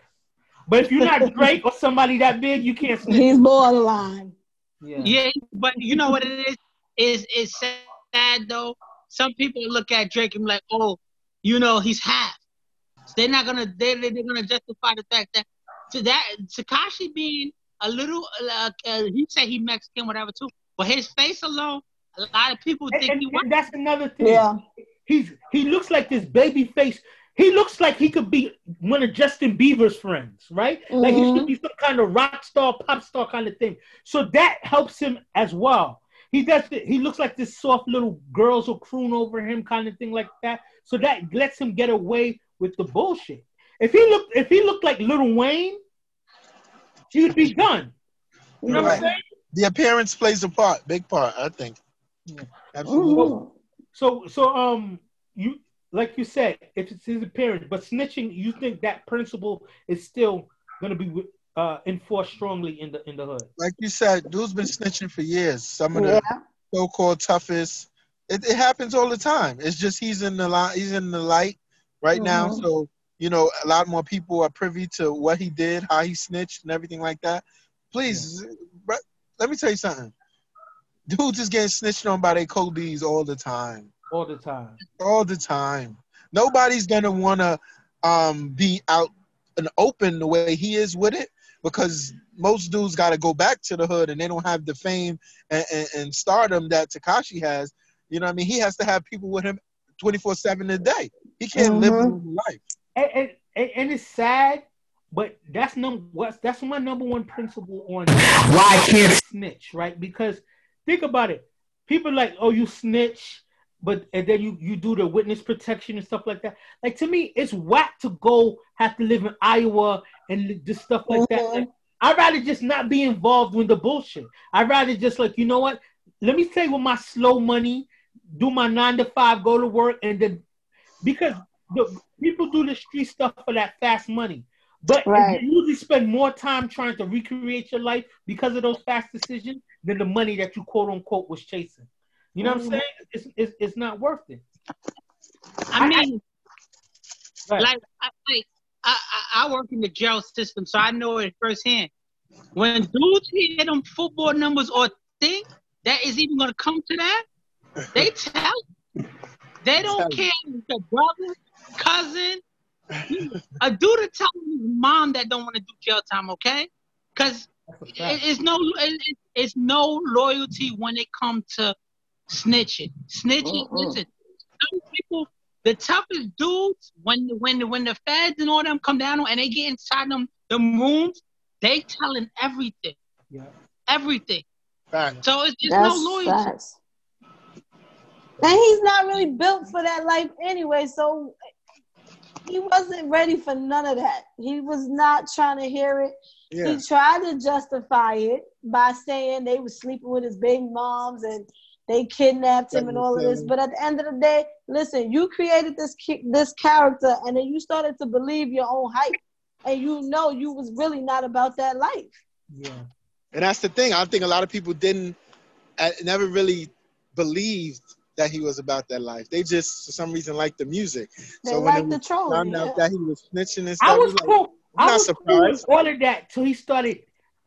But if you're not Drake or somebody that big, you can't snitch. He's borderline. Yeah. yeah, but you know what it is? Is it's sad though. Some people look at Drake and be like, oh, you know, he's half. they're not gonna they they're gonna justify the fact that to that Tekashi being a little uh, uh, he said he Mexican whatever too, but his face alone A lot of people think and, he and that's another thing. Yeah. He's he looks like this baby face. He looks like he could be one of Justin Bieber's friends, right? Mm-hmm. Like he should mm-hmm. be some kind of rock star, pop star kind of thing. So that helps him as well. He does. He looks like this soft little girls will croon over him kind of thing like that. So that lets him get away with the bullshit. If he looked, if he looked like Lil Wayne, he would be done. You know right. what I'm saying? The appearance plays a part, big part, I think. Yeah. Absolutely. So, so, um, you like you said, if it's his appearance, but snitching, you think that principle is still going to be uh, enforced strongly in the in the hood? Like you said, dude's been snitching for years. Some of the so-called toughest. It, it, happens all the time. It's just he's in the light. He's in the light right mm-hmm. now. So you know, a lot more people are privy to what he did, how he snitched, and everything like that. Please, yeah. let me tell you something. Dudes is getting snitched on by their Kobe's all the time. All the time. All the time. Nobody's gonna wanna um, be out and open the way he is with it because most dudes got to go back to the hood and they don't have the fame and, and, and stardom that Tekashi has. You know what I mean? He has to have people with him 24 7 a day. He can't mm-hmm. live a life. And, and, and, it's sad, but that's number what's that's my number one principle on why can't snitch, right? Because think about it. People like, oh, you snitch, but and then you you do the witness protection and stuff like that. Like to me, it's whack to go have to live in Iowa and just stuff like mm-hmm. that. Like, I'd rather just not be involved with the bullshit. I'd rather just like, you know what? Let me stay with my slow money, do my nine to five, go to work, and then because the people do the street stuff for that fast money. But right. you usually spend more time trying to recreate your life because of those fast decisions than the money that you quote unquote was chasing. You know what I'm mm-hmm. saying? It's, it's, it's not worth it. I mean, right. like, I, like I, I, work in the jail system, so I know it firsthand. When dudes hear them football numbers or think that is even going to come to that, they tell. They don't care if the brother, cousin, a dude to tell his mom that don't want to do jail time, okay? Because it's no it, it's no loyalty when it comes to snitching. Snitching, uh-uh. listen, some people, the toughest dudes, when when when the feds and all them come down and they get inside them them rooms, they telling everything. Yeah. Everything. Fact. So it's just That's no loyalty. Facts. And he's not really built for that life anyway, so he wasn't ready for none of that. He was not trying to hear it. Yeah. He tried to justify it by saying they were sleeping with his baby moms and they kidnapped him and all of this. But at the end of the day, listen, you created this this character and then you started to believe your own hype. And you know you was really not about that life. Yeah. And that's the thing. I think a lot of people didn't uh, never really believed that he was about that life. They just for some reason liked the music. They so liked the troll. Found yeah. out that he was snitching and stuff. I was, cool. Like, I was not surprised. Cool all of that till he started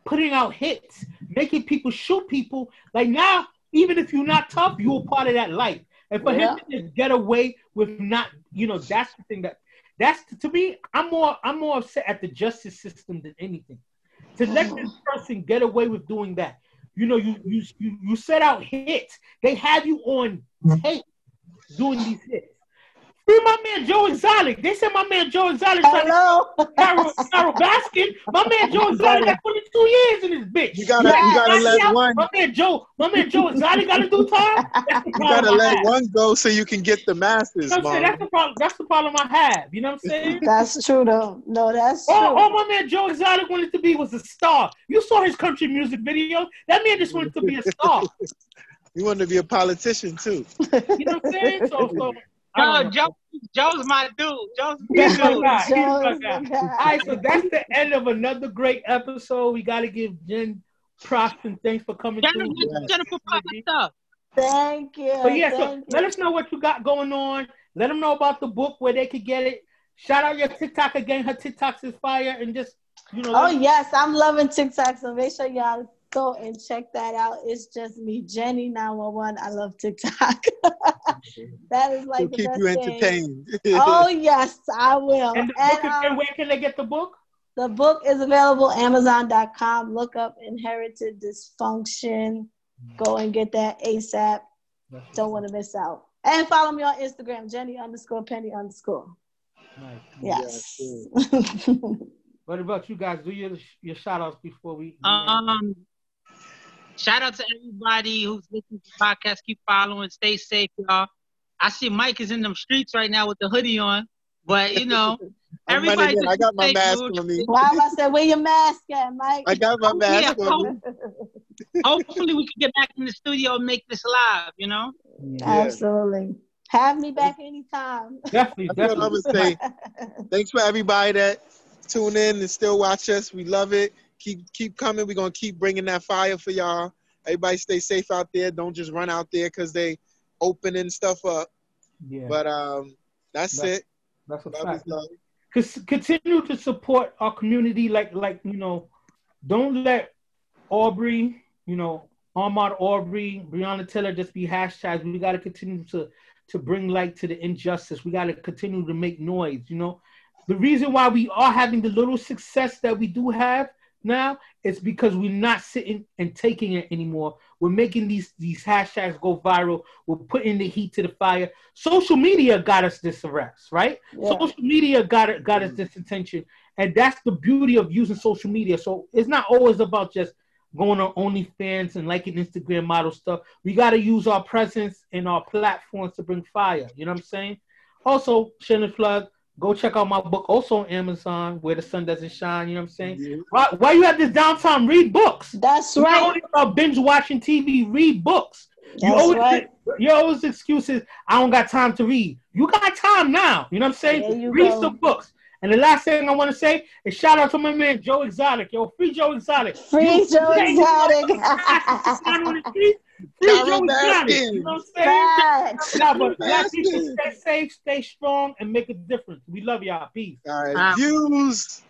putting out hits, making people shoot people. Like now, even if you're not tough, you're a part of that life. And for yeah. him to get away with not, you know, that's the thing that that's to me. I'm more I'm more upset at the justice system than anything. To let mm. this person get away with doing that. You know, you you you, you set out hits. They have you on mm. tape doing these hits. Free my man Joe Exotic. They said my man Joe Exotic trying Hello. to Carole, Carole Baskin. My man Joe Exotic got 22 years in this bitch. You gotta, yeah, you gotta let one. My man Joe, my man Joe Exotic gotta do time. You gotta let one go so you can get the masses. You know that's the problem. That's the problem I have. You know what I'm saying? That's true though. No, that's oh, true. All, all my man Joe Exotic wanted to be was a star. You saw his country music video. That man just wanted to be a star. he wanted to be a politician too. you know what I'm saying? So, so no, Joe, Joe's my dude. Joe's my dude. All right, so that's the end of another great episode. We got to give Jen props and thanks for coming Jennifer, through. Jennifer, stuff. Thank you. But yeah, so you. let us know what you got going on. Let them know about the book where they could get it. Shout out your TikTok again. Her TikToks is fire, and just you know. Oh yes, I'm loving TikTok. So make sure y'all go and check that out. It's just me, Jenny 911. I love TikTok. that is like keep you entertained. oh yes, I will. And, and, um, where can they get the book? The book is available Amazon.com. Look up Inherited Dysfunction. Go and get that ASAP. Don't want to miss out. And follow me on Instagram, Jenny underscore Penny underscore. Nice. Yes. yes what about you guys? Do your your shout outs before we um shout out to everybody who's listening to the podcast. Keep following, stay safe, y'all. I see Mike is in them streets right now with the hoodie on, but you know, everybody. I got my mask on me. Why am I said, where your mask at, Mike? I got my mask yeah, on me. Hopefully, we can get back in the studio and make this live. You know. Yeah. Absolutely. Have me back anytime. Definitely, That's definitely. What I'm say. Thanks for everybody that tune in and still watch us. We love it. Keep keep coming. We're gonna keep bringing that fire for y'all. Everybody stay safe out there. Don't just run out there because they opening stuff up. Yeah. But um, that's, that's it. That's a fact. Continue to support our community. Like like you know, don't let Arbery, you know, Ahmaud Arbery, Breonna Taylor just be hashtags. We got to continue to to bring light to the injustice. We got to continue to make noise. You know, the reason why we are having the little success that we do have now it's because we're not sitting and taking it anymore. We're making these these hashtags go viral. We're putting the heat to the fire. Social media got us this arrest, right? Yeah. Social media got it got us mm. this attention, and that's the beauty of using social media. So it's not always about just going on OnlyFans and liking Instagram model stuff. We got to use our presence and our platforms to bring fire. You know what I'm saying? Also, Shannon Plug, go check out my book also on Amazon, Where the Sun Doesn't Shine. You know what I'm saying? Yeah. Why, why you have this downtime? Read books. That's right. Not only about binge watching TV, read books. That's you always, right. Your always excuses, I don't got time to read. You got time now. You know what I'm saying? Read go. some books. And the last thing I want to say is shout out to my man Joe Exotic. Yo, free Joe Exotic. Free you, Joe Exotic. free Joe Exotic. You know what I'm saying? Nah, but black people stay safe, stay strong, and make a difference. We love y'all. Peace. All right. Um, Views.